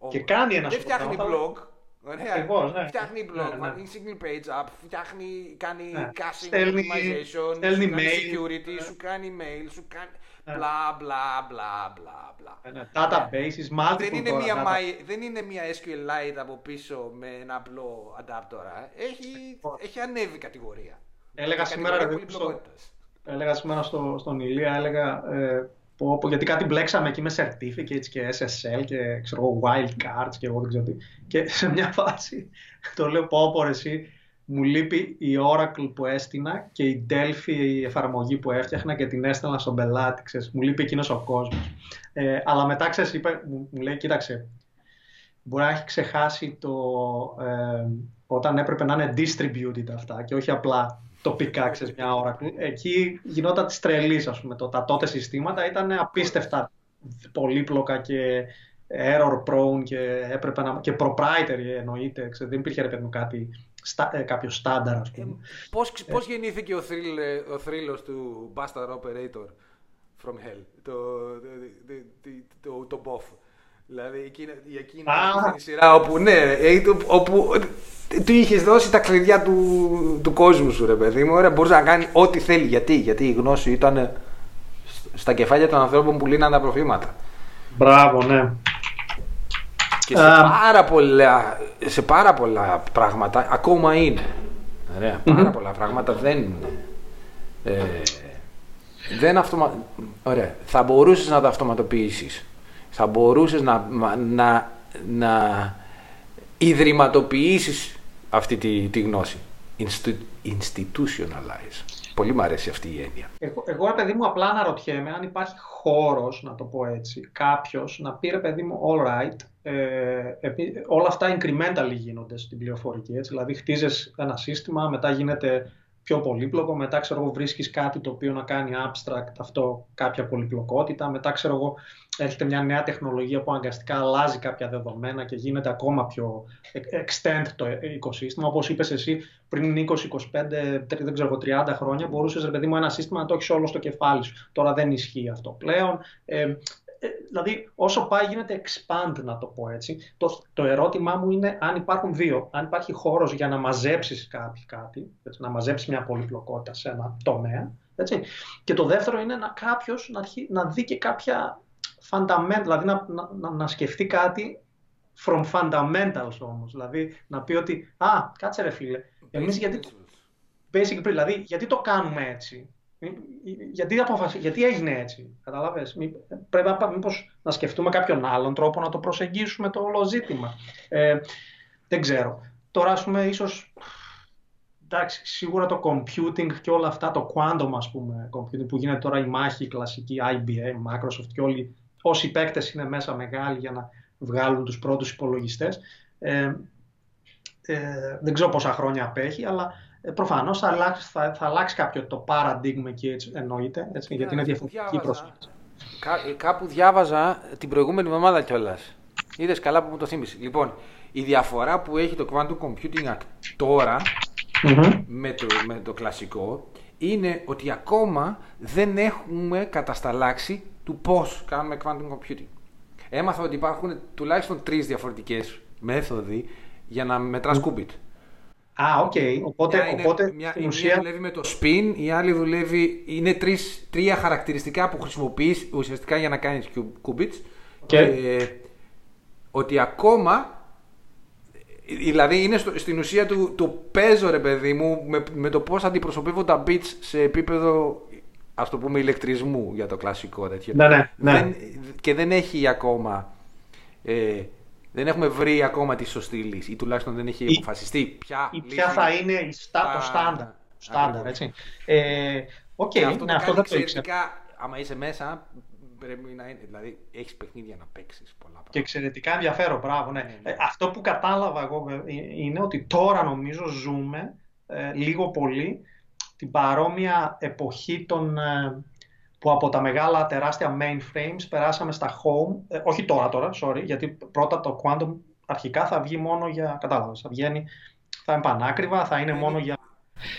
Και κάνει ένα σωρό πράγματα. Δεν φτιάχνει blog. Ωραία. Ακριβώς, ναι. Φτιάχνει blog, ναι, ναι. single page app, φτιάχνει, κάνει ναι. caching στέλνει, optimization, στέλνει σου mail. κάνει security, ναι. σου κάνει mail, σου κάνει μπλα μπλα μπλα μπλα μπλα. Ναι, databases, multiple δεν είναι, τώρα, μια, data. δεν είναι μια SQLite από πίσω με ένα απλό adapter. Έχει, έχει ανέβει κατηγορία. Έλεγα σήμερα, ρε, στο, έλεγα σήμερα στο, στον Ηλία, έλεγα ε, πω, πω, γιατί κάτι μπλέξαμε εκεί με certificates και SSL και ξέρω εγώ wildcards και εγώ δεν ξέρω τι. Και σε μια φάση το λέω πω πω εσύ μου λείπει η Oracle που έστεινα και η Delphi η εφαρμογή που έφτιαχνα και την έστελνα στον πελάτη, ξέρεις. Μου λείπει εκείνος ο κόσμος. Ε, αλλά μετά, ξέρεις, είπε, μου, μου λέει, κοίταξε, μπορεί να έχει ξεχάσει το, ε, όταν έπρεπε να είναι distributed αυτά και όχι απλά τοπικά, ξέρεις, μια Oracle. Εκεί γινόταν της τρελής, ας πούμε. Το, τα τότε συστήματα ήταν απίστευτα πολύπλοκα και error prone και έπρεπε να... και proprietary εννοείται, ξέρεις, δεν υπήρχε ρε παιδί μου κάτι στα, ε, κάποιος στάνταρ, ας πούμε. Ε, πώς, πώς γεννήθηκε ο, θρύλ, ο θρύλος του Bastard Operator from Hell, το, το, το, το, το BOF. Δηλαδή εκείνη, εκείνη ah. τη σειρά όπου, ναι, ε, όπου του είχες δώσει τα κλειδιά του, του κόσμου σου, ρε παιδί μου. Ωραία, μπορούσε να κάνει ό,τι θέλει. Γιατί, γιατί η γνώση ήταν στα κεφάλια των ανθρώπων που λύναν τα προβλήματα. Μπράβο, ναι. Και σε, πάρα πολλά, σε πάρα πολλά πράγματα ακόμα είναι. Ωραία, πάρα πολλά πράγματα δεν ε, δεν αυτομα... Ωραία. Θα μπορούσες να τα αυτοματοποιήσεις. Θα μπορούσες να, να, να ιδρυματοποιήσεις αυτή τη, τη γνώση. Institutionalize. Πολύ μου αρέσει αυτή η έννοια. Εγώ, εγώ παιδί μου, απλά αναρωτιέμαι αν υπάρχει χώρος, να το πω έτσι, κάποιος να πει, ρε παιδί μου, all right, ε, όλα αυτά incrementally γίνονται στην πληροφορική. Έτσι. Δηλαδή, χτίζεις ένα σύστημα, μετά γίνεται πιο πολύπλοκο, μετά ξέρω εγώ βρίσκεις κάτι το οποίο να κάνει abstract αυτό κάποια πολυπλοκότητα, μετά ξέρω εγώ έρχεται μια νέα τεχνολογία που αναγκαστικά αλλάζει κάποια δεδομένα και γίνεται ακόμα πιο extend το οικοσύστημα. Όπως είπες εσύ πριν 20, 25, δεν ξέρω 30 χρόνια μπορούσες ρε παιδί μου ένα σύστημα να το έχεις όλο στο κεφάλι σου. Τώρα δεν ισχύει αυτό πλέον. Ε, ε, δηλαδή όσο πάει γίνεται expand να το πω έτσι. Το, το ερώτημά μου είναι αν υπάρχουν δύο. Αν υπάρχει χώρος για να μαζέψεις κάτι, κάτι έτσι, να μαζέψεις μια πολυπλοκότητα σε ένα τομέα. Έτσι. Και το δεύτερο είναι να κάποιος να, να δει και κάποια fundamental, δηλαδή να, να, να σκεφτεί κάτι from fundamentals όμως. Δηλαδή να πει ότι, α, κάτσε ρε φίλε, εμείς γιατί, basic δηλαδή, γιατί το κάνουμε έτσι; Γιατί, αποφασί... γιατί έγινε έτσι, καταλάβες; Πρέπει να, μήπως, να σκεφτούμε κάποιον άλλον τρόπο να το προσεγγίσουμε το όλο ζήτημα. Ε, δεν ξέρω. Τώρα, ας πούμε, ίσως, εντάξει, σίγουρα το computing και όλα αυτά, το quantum, ας πούμε, computing, που γίνεται τώρα η μάχη, η κλασική IBM, Microsoft και όλοι, όσοι παίκτες είναι μέσα μεγάλοι για να βγάλουν τους πρώτους υπολογιστές. Ε, ε, δεν ξέρω πόσα χρόνια απέχει, αλλά ε, προφανώς θα αλλάξει, θα, θα αλλάξει κάποιο το paradigm εκεί, έτσι, εννοείται, έτσι, γιατί είναι διαφορετική προσέγγιση. Κά, ε, κάπου διάβαζα την προηγούμενη εβδομάδα κιόλας. Είδες καλά που μου το θύμισε. Λοιπόν, η διαφορά που έχει το quantum computing τώρα με, το, με το κλασικό είναι ότι ακόμα δεν έχουμε κατασταλάξει του πώς κάνουμε quantum computing. έμαθα ότι υπάρχουν τουλάχιστον τρεις διαφορετικές μέθοδοι για να μετράς qubit. Α, οκ. Οπότε, Μια είναι- οπότε μια, στην η ουσία... μία δουλεύει με το spin, η άλλη δουλεύει. Είναι τρεις, τρία χαρακτηριστικά που χρησιμοποιείς ουσιαστικά για να κάνεις qubits. Και- Ε, ότι ακόμα. Δηλαδή είναι στο- στην ουσία του το παίζω ρε παιδί μου με, με το πώς αντιπροσωπεύω τα bits σε επίπεδο ας το πούμε ηλεκτρισμού για το κλασικό τέτοιο. Ναι, ναι, ναι. Δεν, και δεν έχει ακόμα ε, δεν έχουμε βρει ακόμα τη σωστή λύση ή τουλάχιστον δεν έχει Ή- αποφασιστεί ποια ή ποια λύση θα είναι η στα, θα- το στάνταρ. Στάνταρ, Ακριβώς. έτσι. Ε, Οκ, Και αυτό ναι, το αυτό κάνει δεν το ήξερα. εξαιρετικά. Άμα είσαι μέσα, πρέπει να είναι. Δηλαδή, έχεις παιχνίδια να παίξεις πολλά πράγματα. Και εξαιρετικά ενδιαφέρον, μπράβο, ναι. Ε, αυτό που κατάλαβα εγώ βε- ε, είναι ότι τώρα νομίζω ζούμε ε, λίγο πολύ την παρόμοια εποχή των, ε, που από τα μεγάλα τεράστια mainframes περάσαμε στα home, ε, όχι τώρα τώρα, sorry, γιατί πρώτα το quantum αρχικά θα βγει μόνο για, κατάλαβα, θα βγαίνει, θα είναι πανάκριβα, θα είναι μόνο για...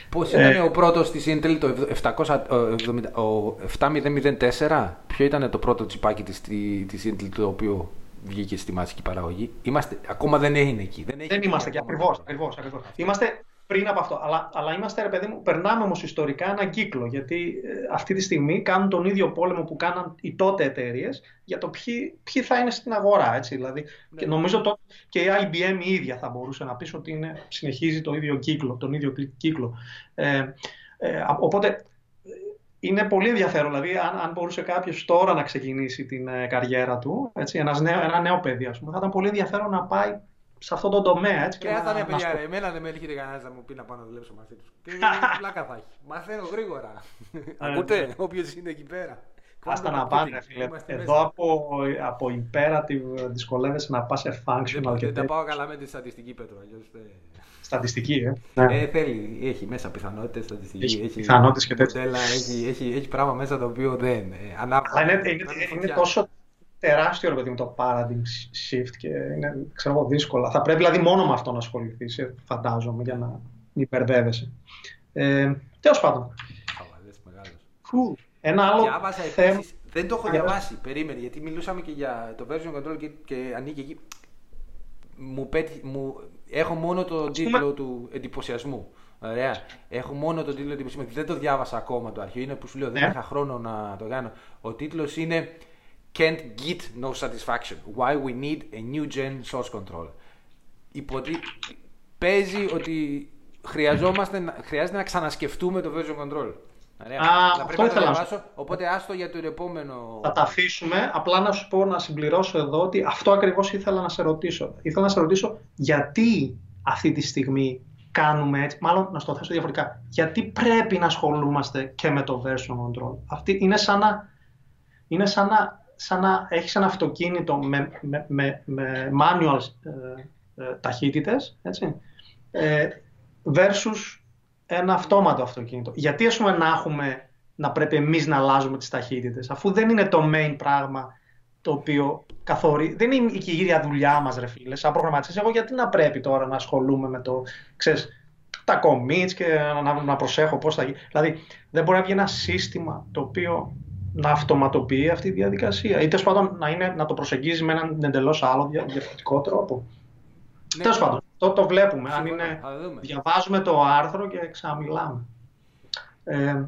Πώς Ε, ήταν ο πρώτος της Intel το 770, ο 7004, Ποιο ήταν το πρώτο τσιπάκι της της Intel το οποίο βγήκε στη μαζική παραγωγή; Είμαστε, ακόμα δεν είναι εκεί. Δεν, έχει Δεν βγει είμαστε και ακόμα. ακριβώς, ακριβώς, ακριβώς. Είμαστε πριν από αυτό, αλλά, αλλά είμαστε, ρε παιδί μου, περνάμε όμως ιστορικά έναν κύκλο, γιατί ε, αυτή τη στιγμή κάνουν τον ίδιο πόλεμο που κάναν οι τότε εταιρείες για το ποιοι, ποιοι θα είναι στην αγορά, έτσι, δηλαδή. Και νομίζω τότε και η IBM η ίδια θα μπορούσε να πεις ότι είναι, συνεχίζει το ίδιο κύκλο, τον ίδιο κλι- κύκλο. Ε, ε, α- οπότε ε, είναι πολύ ενδιαφέρον. Δηλαδή, αν, αν μπορούσε κάποιος τώρα να ξεκινήσει την ε, καριέρα του, έτσι, ένας νέο, ένα νέο παιδί, ας πούμε, θα ήταν πολύ ενδιαφέρον να πάει σε αυτόν τον τομέα. Έτσι, Και θα ήταν να παιδιά, στο- ρε, εμένα δεν με έρχεται κανένας να μου πει να πάω να δουλέψω μαζί τους. Και [LAUGHS] πλάκα θα έχει. Μαθαίνω γρήγορα. [LAUGHS] Ακούτε, όποιος είναι εκεί πέρα. Άστα Κάνουμε να πάνε, computing. ρε φίλε. Είμαστε Εδώ μέσα. από, από imperative δυσκολεύεσαι να πας σε functional Δεν, και δεν τα τέτοια. πάω καλά με τη στατιστική, Πέτρο. Αλλιώς δεν... Στατιστική, ε. Ναι. Ε, θέλει, έχει μέσα πιθανότητες, στατιστική, Έχει έχει, πιθανότητες και τέτοια. μοντέλα, έχει, έχει, έχει πράγμα μέσα το οποίο δεν. Ε, ανάβει. Αλλά είναι, είναι, Βάζει είναι φωτιά. τόσο τεράστιο ρε παιδί μου το paradigm shift και είναι ξέρω εγώ, δύσκολα. Θα πρέπει δηλαδή μόνο με αυτό να ασχοληθείς, φαντάζομαι, για να μην μπερδεύεσαι. Ε, Τέλος πάντων. Χαβαλές μεγάλος. Cool. Ένα άλλο Διάβασα θέμα. επίσης, δεν το έχω Για διαβάσει, περίμενε, γιατί μιλούσαμε και για το version control και, και ανήκει εκεί. Μου, πέτυχε, μου έχω μόνο το τίτλο του εντυπωσιασμού. Ωραία. Έχω μόνο τον τίτλο εντυπωσιασμού. Δεν το διάβασα ακόμα το αρχείο. Είναι που σου λέω, δεν Ναι. είχα χρόνο να το κάνω. Ο τίτλος είναι Can't get no satisfaction. Why we need a new gen source control; Υποτι... Παίζει ότι χρειαζόμαστε, να- χρειάζεται να ξανασκεφτούμε το version control. Ωραία. Α, Να αυτό πρέπει να το ήθελα να σου διαβάσω, οπότε άστο για το επόμενο. Θα τα αφήσουμε. Απλά να σου πω να συμπληρώσω εδώ ότι αυτό ακριβώς ήθελα να σε ρωτήσω. Ήθελα να σε ρωτήσω γιατί αυτή τη στιγμή κάνουμε έτσι, μάλλον να στο θέσω διαφορετικά. Γιατί πρέπει να ασχολούμαστε και με το version control. Αυτή είναι σαν να, είναι σαν να, σαν να έχεις ένα αυτοκίνητο με, με, με, με manual ε, ε, ταχύτητες, έτσι, ε, versus ένα αυτόματο αυτοκίνητο. Γιατί ας πούμε να έχουμε να πρέπει εμείς να αλλάζουμε τις ταχύτητες αφού δεν είναι το main πράγμα το οποίο καθορίζει, δεν είναι η κύρια δουλειά μας ρε φίλε, σαν προγραμματιστής εγώ γιατί να πρέπει τώρα να ασχολούμαι με το, ξέρεις, τα commits και να, να προσέχω πώς θα γίνει. Δηλαδή δεν μπορεί να βγει ένα σύστημα το οποίο να αυτοματοποιεί αυτή τη διαδικασία ή τέλος πάντων να, είναι, να το προσεγγίζει με έναν εντελώς άλλο δια- διαφορετικό τρόπο. Ναι. Τέλος πάντων, αυτό το βλέπουμε. Αν Συμφωνώ, είναι, θα δούμε. διαβάζουμε το άρθρο και ξαναμιλάμε. Ε,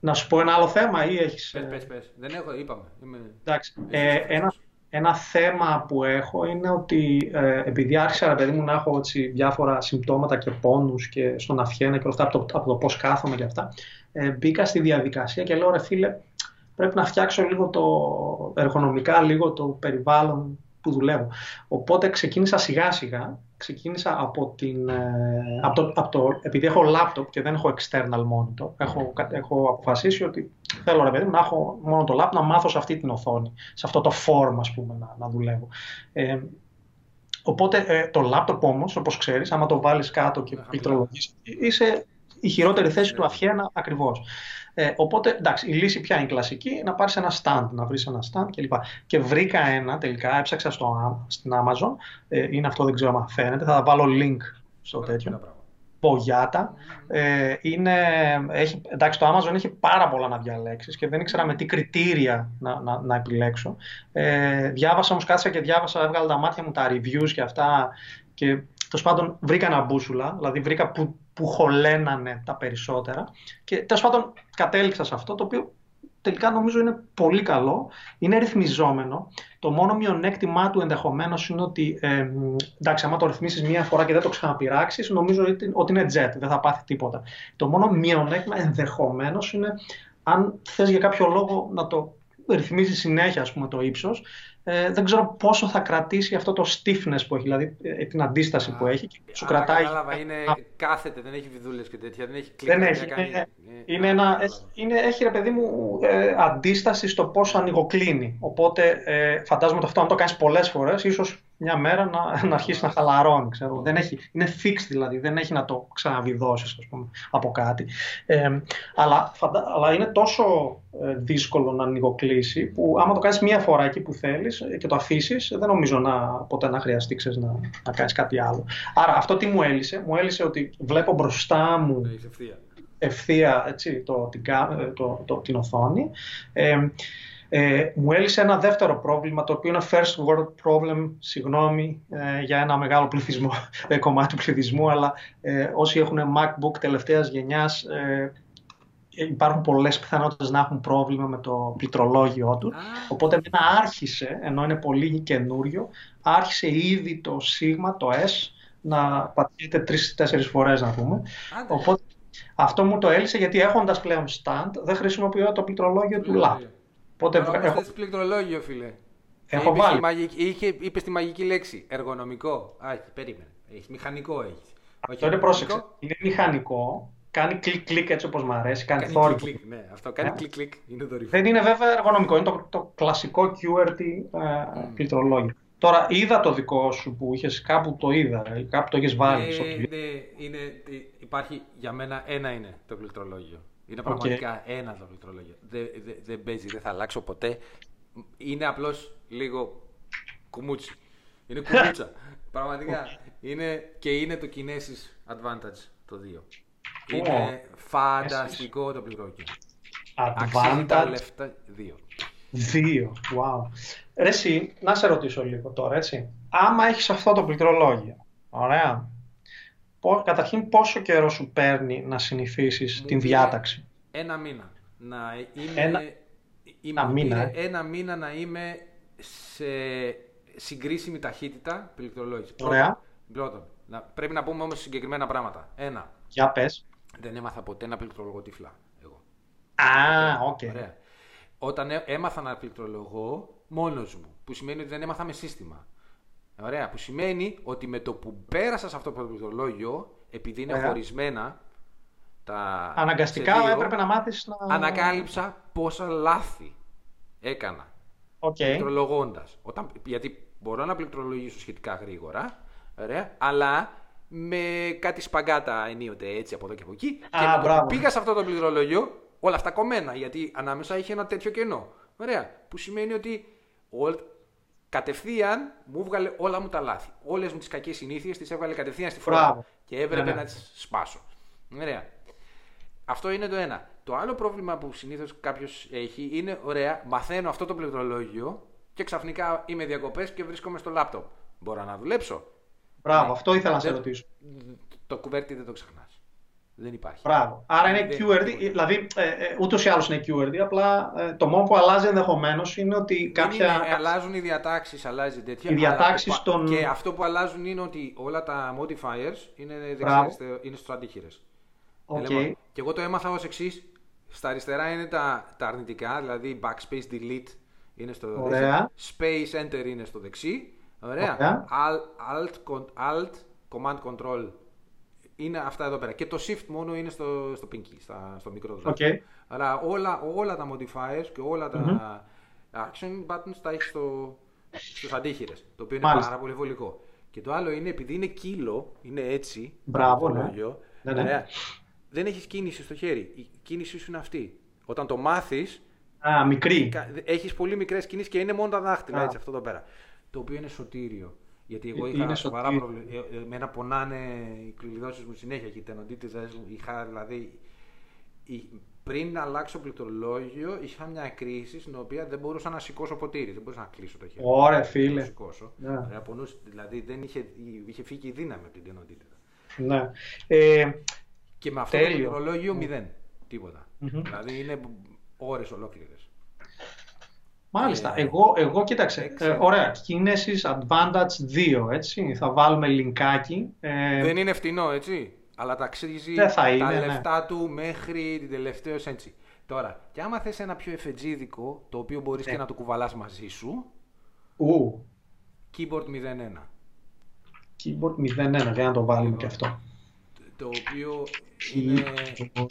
να σου πω ένα άλλο θέμα ή έχεις... Πες, ε, πες, πες. Δεν έχω, είπαμε. Είμαι... Εντάξει. Ε, ένα, ένα θέμα που έχω είναι ότι ε, επειδή άρχισα ρε παιδί μου να έχω έτσι, διάφορα συμπτώματα και πόνους και στον αυχένα και όλα αυτά από το, από το πώς κάθομαι και αυτά ε, μπήκα στη διαδικασία και λέω ρε φίλε πρέπει να φτιάξω λίγο το εργονομικά λίγο το περιβάλλον που δουλεύω. Οπότε ξεκίνησα σιγά σιγά, ξεκίνησα από την, ε, από το, από το, επειδή έχω laptop και δεν έχω external monitor, έχω, κα- έχω αποφασίσει ότι θέλω ρε παιδί μου να έχω μόνο το laptop να μάθω σε αυτή την οθόνη, σε αυτό το form ας πούμε να, να δουλεύω. Ε, οπότε ε, το laptop όμως, όπως ξέρεις, άμα το βάλεις κάτω και χαμηλά. πληκτρολογείς, είσαι η χειρότερη θέση του αφιένα ακριβώς. Ε, οπότε, εντάξει, η λύση πια είναι η κλασική, να πάρεις ένα stand, να βρεις ένα stand κλπ. Και βρήκα ένα, τελικά έψαξα στο, Am- στην Amazon, ε, είναι αυτό δεν ξέρω αν φαίνεται, θα βάλω link στο Ωραία, τέτοιο. τα πράγματα. Μπογιάτα. Ε, είναι, έχει, εντάξει, το Amazon έχει πάρα πολλά να διαλέξεις και δεν ήξερα με τι κριτήρια να, να, να επιλέξω. Ε, διάβασα όμως, κάθισα και διάβασα, έβγαλα τα μάτια μου τα reviews και αυτά και τέλος πάντων βρήκα ένα μπούσουλα, δηλαδή βρήκα που, που χωλένανε τα περισσότερα και τέλος πάντων κατέληξα σε αυτό το οποίο τελικά νομίζω είναι πολύ καλό, είναι ρυθμιζόμενο. Το μόνο μειονέκτημά του ενδεχομένως είναι ότι, ε, εντάξει, άμα το ρυθμίσεις μία φορά και δεν το ξαναπειράξεις, νομίζω ότι είναι jet, δεν θα πάθει τίποτα. Το μόνο μειονέκτημα ενδεχομένως είναι αν θες για κάποιο λόγο να το ρυθμίζει συνέχεια ας πούμε, το ύψος ε, δεν ξέρω πόσο θα κρατήσει αυτό το stiffness που έχει, δηλαδή ε, την αντίσταση που έχει. Και σου κρατάει. Κατάλαβα, είναι κάθεται, δεν έχει βιδούλες και τέτοια, δεν έχει κλικ. Δεν έχει. Κάνει... Είναι, είναι ένα, είναι, έχει ρε παιδί μου ε, αντίσταση στο πόσο ανοιγοκλίνει. Οπότε ε, φαντάζομαι ότι αυτό αν το κάνεις πολλές φορές, ίσως μια μέρα να, [LAUGHS] να αρχίσει να χαλαρώνει. Ξέρω. Δεν έχει, είναι fixed δηλαδή, δεν έχει να το ξαναβιδώσεις από κάτι. Ε, αλλά, φαντα, αλλά είναι τόσο ε, δύσκολο να ανοιγοκλείσει που άμα το κάνεις μία φορά εκεί που θέλεις και το αφήσεις, δεν νομίζω να, ποτέ να χρειαστεί ξέρεις, να, να κάνεις κάτι άλλο. Άρα αυτό τι μου έλυσε, μου έλυσε ότι βλέπω μπροστά μου ευθεία, ευθεία έτσι, το, την, το, το, την οθόνη. Ε, ε, μου έλυσε ένα δεύτερο πρόβλημα, το οποίο είναι first world problem, συγγνώμη ε, για ένα μεγάλο πληθυσμό, [LAUGHS] ε, κομμάτι του πληθυσμού, αλλά ε, όσοι έχουν MacBook τελευταίας γενιάς, ε, υπάρχουν πολλές πιθανότητες να έχουν πρόβλημα με το πληκτρολόγιο του. Οπότε να άρχισε, ενώ είναι πολύ καινούριο, άρχισε ήδη το Sigma, το S, να πατήσετε τρεις-τέσσερις φορές να πούμε. Οπότε αυτό μου το έλυσε γιατί έχοντας πλέον stand δεν χρησιμοποιώ το πληκτρολόγιο του laptop. Οπότε έχω... πληκτρολόγιο, φίλε. Έχω είπε βάλει. Μαγική, είχε, είπε τη μαγική λέξη. Εργονομικό. Α, περίμενε. Έχεις μηχανικό έχεις. Αυτό είναι πρόσεξε. Είναι μηχανικό. Κάνει κλικ-κλικ έτσι όπως μου αρέσει. Κάνει, κάνει θόρυβο. Κλικ, ναι, αυτό κάνει κλικ-κλικ. Είναι το Δεν είναι βέβαια εργονομικό. Είναι το, το κλασικό QWERTY ε, mm. πληκτρολόγιο. Τώρα είδα το δικό σου που είχες κάπου το είδα, κάπου το έχεις βάλει. Ναι, ναι, είναι, υπάρχει για μένα ένα είναι το πληκτρολόγιο. Είναι πραγματικά okay. ένας το πληκτρολόγιο. Δεν δε, δε παίζει, δεν θα αλλάξω ποτέ. Είναι απλώς λίγο κουμούτσι. Είναι κουμούτσα. [LAUGHS] πραγματικά. Είναι, και είναι το Kinesis Advantage το 2. Είναι φανταστικό το πληκτρολόγιο. Advantage. τα λεφτά 2. Δύο, wow. Ρε εσύ, να σε ρωτήσω λίγο τώρα, έτσι. Άμα έχεις αυτό το πληκτρολόγιο, ωραία, καταρχήν πόσο καιρό σου παίρνει να συνηθίσεις την διάταξη; Ένα μήνα. Να είμαι, ένα, είμαι, μήνα. ένα μήνα να είμαι σε συγκρίσιμη ταχύτητα πληκτρολόγηση. Ωραία. Πρώτον, να, πρέπει να πούμε όμως συγκεκριμένα πράγματα. Ένα. Για πες. Δεν έμαθα ποτέ να πληκτρολογώ τυφλά. Εγώ. Α, OK. Okay. Όταν έμαθα να πληκτρολογώ μόνος μου, που σημαίνει ότι δεν έμαθα με σύστημα. Ωραία, που σημαίνει ότι με το που πέρασα σε αυτό το πληκτρολόγιο, επειδή είναι χωρισμένα τα. Αναγκαστικά δύο, έπρεπε να μάθεις να. Ανακάλυψα πόσα λάθη έκανα. Okay. Πληκτρολογώντας. Γιατί μπορώ να πληκτρολογήσω σχετικά γρήγορα, ωραία, αλλά με κάτι σπαγκάτα ενίοτε έτσι από εδώ και από εκεί. Α, και με το που πήγα σε αυτό το πληκτρολόγιο, όλα αυτά κομμένα, γιατί ανάμεσα είχε ένα τέτοιο κενό. Ωραία. Που σημαίνει ότι κατευθείαν μου βγάλε όλα μου τα λάθη. Όλες μου τις κακές συνήθειες τις έβγαλε κατευθείαν στη φορά. Και έπρεπε ναι, ναι. να τις σπάσω. Ωραία. Αυτό είναι το ένα. Το άλλο πρόβλημα που συνήθως κάποιος έχει είναι, ωραία, μαθαίνω αυτό το πληκτρολόγιο και ξαφνικά είμαι διακοπές και βρίσκομαι στο λάπτοπ. Μπορώ να δουλέψω. Μπράβο, ναι. αυτό ήθελα να σε ρωτήσω. Το κουβέρτι δεν το ξεχνάς. Δεν υπάρχει. Μπράβο. Άρα είναι δεν QWERTY, δηλαδή ε, ε, ούτως ή άλλως είναι QWERTY, απλά ε, το μόνο που αλλάζει ενδεχομένως είναι ότι κάποια. Είναι, αλλάζουν οι διατάξεις, αλλάζει τέτοια. Οι διατάξεις των. Και αυτό που αλλάζουν είναι ότι όλα τα modifiers είναι, δεξιά, είναι στους αντίχειρες. Okay. Και εγώ το έμαθα ως εξής. Στα αριστερά είναι τα, τα αρνητικά, δηλαδή backspace delete είναι στο Ωραία. Space enter είναι στο δεξί. Ωραία. Ωραία. Alt, alt, command control είναι αυτά εδώ πέρα. Και το shift μόνο είναι στο, στο pinky, στα, στο μικρό δηλαδή. Okay. Αλλά όλα, όλα τα modifiers και όλα τα mm-hmm. action buttons τα έχεις στο, στους αντίχειρες, το οποίο είναι Μάλιστα. πάρα πολύ βολικό. Και το άλλο είναι επειδή είναι κύλο, είναι έτσι, Μπράβο, ναι. ναι, ναι. δεν έχεις κίνηση στο χέρι. Η κίνησή σου είναι αυτή. Όταν το μάθεις, Α, μικρή. Έχεις πολύ μικρές κινήσεις και είναι μόνο τα δάχτυλα, έτσι, αυτό εδώ πέρα. Το οποίο είναι σωτήριο. Γιατί εγώ Ε, είχα είναι σοβαρά ότι- προβλήματα. Εμένα πονάνε οι κλειδώσεις μου συνέχεια και οι τενοντίτιδες μου. Είχα δηλαδή. η- Πριν αλλάξω πληκτρολόγιο, είχα μια κρίση στην οποία δεν μπορούσα να σηκώσω ποτήρι. Δεν μπορούσα να κλείσω το χέρι. Ωραία, Να φίλε. το σηκώσω. Ναι. Ωραία, πονούσε, δηλαδή δεν είχε, είχε φύγει η δύναμη από την τενοντίτιδα. Ναι. Ε, Και με αυτό Τέλειο. το πληκτρολόγιο μηδέν. Τίποτα. Μμμ. Δηλαδή είναι ώρες ολόκληρες. Μάλιστα. Ε, Εγώ, εγώ κοίταξε. Ε, έξαλλο. ωραία. Kinesis Advantage 2, έτσι. Θα βάλουμε λινκάκι. Ε, Δεν είναι φτηνό, έτσι. Αλλά ταξίζει Δεν θα τα είναι, ναι. λεφτά του μέχρι την τελευταία έτσι. Τώρα, και άμα θες ένα πιο εφετζίδικο, το οποίο μπορείς Ναι. και να το κουβαλάς μαζί σου, Ου, keyboard 01. keyboard 01, για να το βάλουμε και αυτό. Το οποίο είναι... Keyboard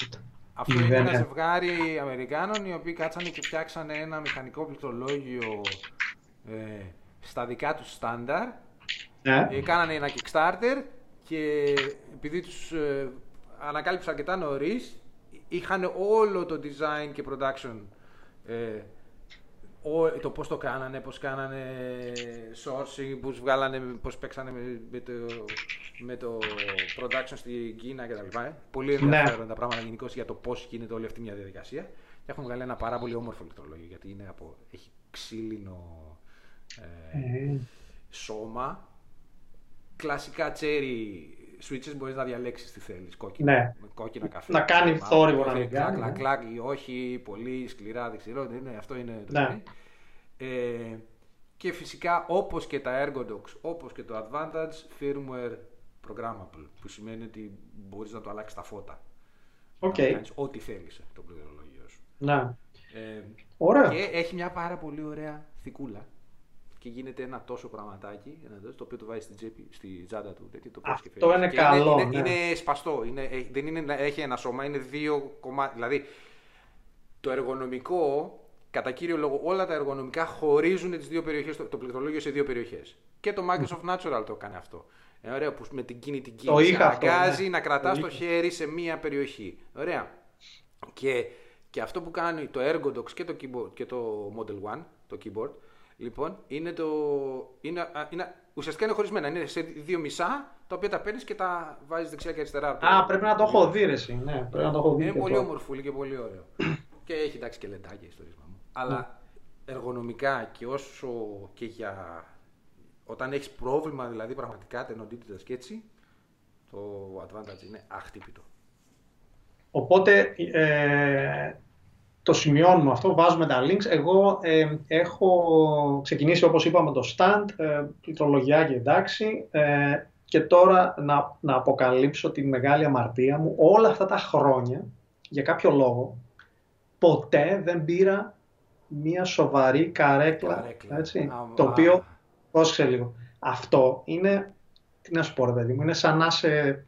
Αυτό είναι ένα 01. ζευγάρι Αμερικάνων οι οποίοι κάτσανε και φτιάξανε ένα μηχανικό πληκτρολόγιο ε, στα δικά τους στάνταρ Ναι. Ε, κάνανε ένα Kickstarter και επειδή τους ε, ανακάλυψα αρκετά νωρίς, είχαν όλο το design και production. Ε, ο- το πώς το κάνανε, πώς κάνανε sourcing, πώς βγάλανε, πώς παίξανε με, με το, με το production στην Κίνα κτλ. Ε. Πολύ Ναι. ενδιαφέρον τα πράγματα γενικώ για το πώς γίνεται όλη αυτή μια διαδικασία. Και έχουν βγάλει ένα πάρα πολύ όμορφο ηλεκτρολόγιο γιατί είναι από, έχει ξύλινο ε, Ε, σώμα. Κλασικά cherry switches μπορείς να διαλέξεις τι θέλεις. Κόκκινα, Ναι. με κόκκινα καφέ. Να κάνει μαύρο, θόρυβο καφέ, να μην κλακ, κάνει, κλακ, ναι. κλακ, ή όχι, πολύ σκληρά, δεν ξέρω. δεν είναι, αυτό είναι το Ναι. ναι. ε, και φυσικά όπως και τα Ergodox, όπως και το Advantage, firmware programmable, που σημαίνει ότι μπορείς να το αλλάξεις τα φώτα. Οκ. Να κάνεις ό,τι θέλεις ε, το πληκτρολόγιο σου. Ναι. Ε, Ωραία. και έχει μια πάρα πολύ ωραία θηκούλα. Και γίνεται ένα τόσο πραγματάκι, ένα τόσο, το οποίο το βάζει στην, τσέπη, στη τσάντα του. τέτοιο, το παίρνεις και Αυτό φεύγεις. είναι Και καλό, Είναι, ναι. είναι σπαστό. Είναι, έχει- δεν είναι, έχει ένα σώμα, είναι δύο κομμάτια. Δηλαδή, το εργονομικό, κατά κύριο λόγο, όλα τα εργονομικά χωρίζουν τις δύο περιοχές, το, το πληκτρολόγιο σε δύο περιοχές. Και το Microsoft Natural το κάνει αυτό. Είναι ωραίο που με την κινητική Το κίνηση είχα αυτό, αναγκάζει ναι. να κρατάς Το το είχα. χέρι σε μία περιοχή. Ωραία. Και, και αυτό που κάνει το Ergodox και το, keyboard, και το Model 1, το keyboard, λοιπόν, είναι το. Είναι, α, είναι, ουσιαστικά είναι χωρισμένα. Είναι σε δύο μισά, τα οποία τα παίρνεις και τα βάζεις δεξιά και αριστερά. από το- Α, πρέπει να το έχω δει, ρε, εσύ. Ναι, πρέπει να το έχω δει. Είναι και πολύ αυτό. όμορφουλη και πολύ ωραίο. [CLEARS THROAT] και έχει εντάξει και λεντάκια στο ρίσμα μου. Αλλά εργονομικά και όσο και για. Όταν έχεις πρόβλημα δηλαδή πραγματικά τενοντίτητα και έτσι, το advantage είναι αχτύπητο. Οπότε ε, το σημειώνουμε αυτό, βάζουμε τα links. Εγώ ε, έχω ξεκινήσει όπως είπαμε το stand, ε, πληκτρολογιάκι εντάξει ε, και τώρα να, να αποκαλύψω τη μεγάλη αμαρτία μου. Όλα αυτά τα χρόνια, για κάποιο λόγο, ποτέ δεν πήρα μία σοβαρή καρέκλα. Καρέκλα. Έτσι, Α, το α. οποίο, πρόσεξε λίγο, αυτό είναι, τι να σου πω ρε παιδί μου, είναι σαν να είσαι,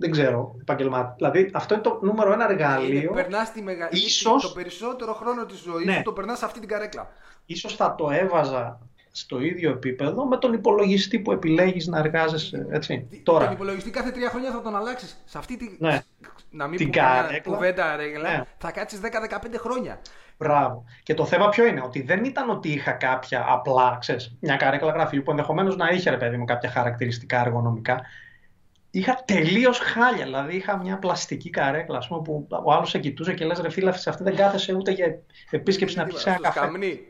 δεν ξέρω, επαγγελματία. Δηλαδή αυτό είναι το νούμερο ένα εργαλείο. Περνάς τη μεγα... Ίσως- Το περισσότερο χρόνο της ζωής Ναι. σου το περνάς σε αυτή την καρέκλα. Ίσως θα το έβαζα στο ίδιο επίπεδο με τον υπολογιστή που επιλέγεις να εργάζεσαι, έτσι. Τον Τώρα, υπολογιστή κάθε τρία χρόνια θα τον αλλάξεις. Σε αυτή τη. Ναι. Να μην Την πούμε μια καρέκλα. κουβέντα ρέγλα, Ναι. θα κάτσεις 10-15 χρόνια. μπράβο. Και το θέμα ποιο είναι, ότι δεν ήταν ότι είχα κάποια απλά, ξέρεις, μια καρέκλα γραφείου που ενδεχομένως να είχε, ρε παιδί μου, κάποια χαρακτηριστικά εργονομικά. Είχα τελείως χάλια, δηλαδή είχα μια πλαστική καρέκλα, ας πούμε, που ο άλλος σε κοιτούσε και λες, ρε φίλε, σε αυτή δεν κάθεσαι ούτε για επίσκεψη να πιεις ένα Στο καφέ. σκαμνί.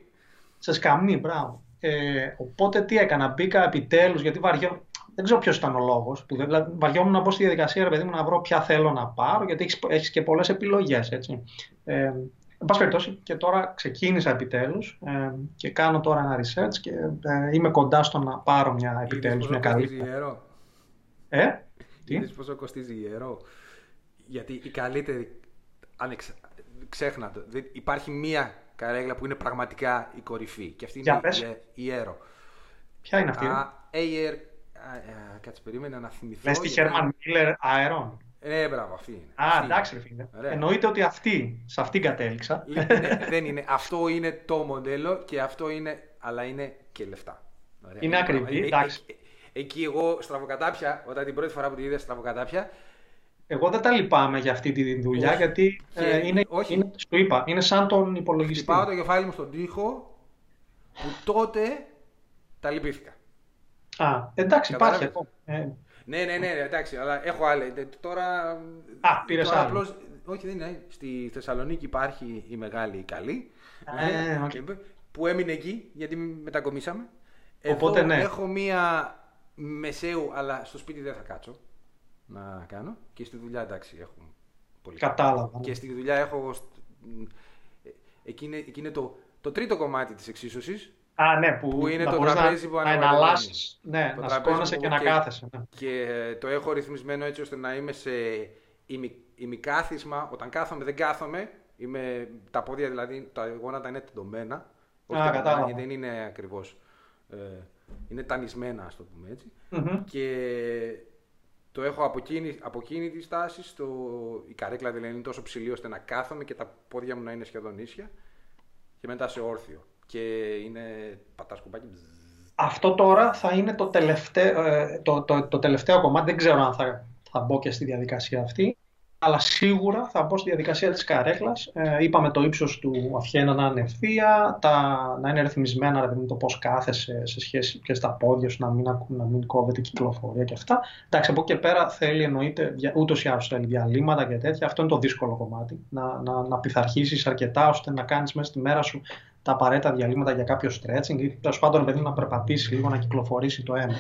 Σε σκαμνί, μπράβο. Ε, οπότε τι έκανα, μπήκα επιτέλους, γιατί βαριό... δεν ξέρω ποιος ήταν ο λόγος. Δηλαδή, βαριόμουν να μπω στη διαδικασία, ρε παιδί μου, να βρω ποια θέλω να πάρω, γιατί έχει έχεις και πολλές επιλογές, έτσι. Ε, εν πάση περιπτώσει, και τώρα ξεκίνησα επιτέλους ε, και κάνω τώρα ένα research και ε, είμαι κοντά στο να πάρω μια επιτέλους, Είδες μια πόσο καλή. κοστίζει ιερό. Ε, τι; Είδες πόσο κοστίζει ιερό. Γιατί η καλύτερη. Ανεξ... Ξέχνα το. Δεν- Υπάρχει μία καρέκλα που είναι πραγματικά η κορυφή. Και αυτή Για είναι πες. η, ε- η Aero. Ποια είναι αυτή, ρε; Α, Air. α, α, Κάτσε, περίμενε να θυμηθώ. Λες τη γιατί- Herman Miller Aeron. Ε, μπράβο, αυτή είναι. Α, Αυτή εντάξει, είναι. ρε φίλε. Ωραία. Εννοείται ότι αυτή, σε αυτήν κατέληξα. Λοιπόν, ναι, δεν είναι. Αυτό είναι το μοντέλο και αυτό είναι. Αλλά είναι και λεφτά. Ωραία. Είναι ακριβή, πράγμα. Ε, εντάξει. Ε, ε, Εκεί εγώ στραβοκατάπια, όταν την πρώτη φορά που τη είδα στραβοκατάπια, Εγώ δεν τα λυπάμαι για αυτή τη δουλειά, Όχι. γιατί Και- ε, είναι, όχι. είναι, σου είπα, είναι σαν τον υπολογιστή. χτυπάω το κεφάλι μου στον τοίχο που τότε τα λυπήθηκα. Α, εντάξει, υπάρχει ακόμα. Ε, Ναι, ναι, ναι, εντάξει, αλλά έχω άλλη. Ε, Τώρα. Α, πήρες τώρα άλλη. απλώς- όχι, δεν είναι. Στη Θεσσαλονίκη υπάρχει η μεγάλη η καλή. Ε, Ναι, οκ. και- Που έμεινε εκεί γιατί μετακομίσαμε. Οπότε, Εδώ ναι. Έχω μία μεσαίου, αλλά στο σπίτι δεν θα κάτσω να κάνω. Και στη δουλειά εντάξει έχω πολύ. Κατάλαβα. ναι. Και στη δουλειά έχω. στ- μ, ε, Εκεί είναι, εκεί είναι το, το τρίτο κομμάτι της εξίσωσης Α, ναι, που, Που είναι να το μπορείς τραπέζι να, που να ανεβαίνει. εναλλάσσεις, ναι, Το να τραπέζι σηκώνεσαι που και να και- κάθεσαι. Ναι. Και το έχω ρυθμισμένο έτσι ώστε να είμαι σε ημι, ημικάθισμα. Όταν κάθομαι, δεν κάθομαι. Είμαι, τα πόδια δηλαδή, τα γόνατα είναι τεντωμένα. Όχι Α, τεντωμένα, κατάλαβα. γιατί δεν είναι ακριβώς. Ε, είναι τανισμένα, ας το πούμε έτσι. Μμμ. Και το έχω από εκείνη, από εκείνη της στάση. Στο, η καρέκλα δηλαδή είναι τόσο ψηλή ώστε να κάθομαι και τα πόδια μου να είναι σχεδόν ίσια. Και μετά σε όρθιο. Και είναι πατάς κουμπάκι. μπζζ. Αυτό τώρα θα είναι το τελευταίο, ε, το, το, το τελευταίο κομμάτι. Δεν ξέρω αν θα, θα μπω και στη διαδικασία αυτή. Αλλά σίγουρα θα μπω στη διαδικασία της καρέκλας. Ε, είπαμε το ύψος του αυχένα να είναι ευθεία, τα, να είναι ρυθμισμένα, ρε παιδί μου, το πώς κάθεσαι σε σχέση και στα πόδια σου, να μην, ακού- να μην κόβεται η κυκλοφορία και αυτά. Εντάξει, από εκεί και πέρα θέλει εννοείται, δια- ούτως ή άλλως θέλει διαλύματα και τέτοια. Αυτό είναι το δύσκολο κομμάτι. Να, να, να πειθαρχήσεις αρκετά ώστε να κάνεις μέσα στη μέρα σου τα απαραίτητα διαλύματα για κάποιο stretching ή τέλος πάντων παιδί, να περπατήσεις λίγο, να κυκλοφορήσει το αίμα.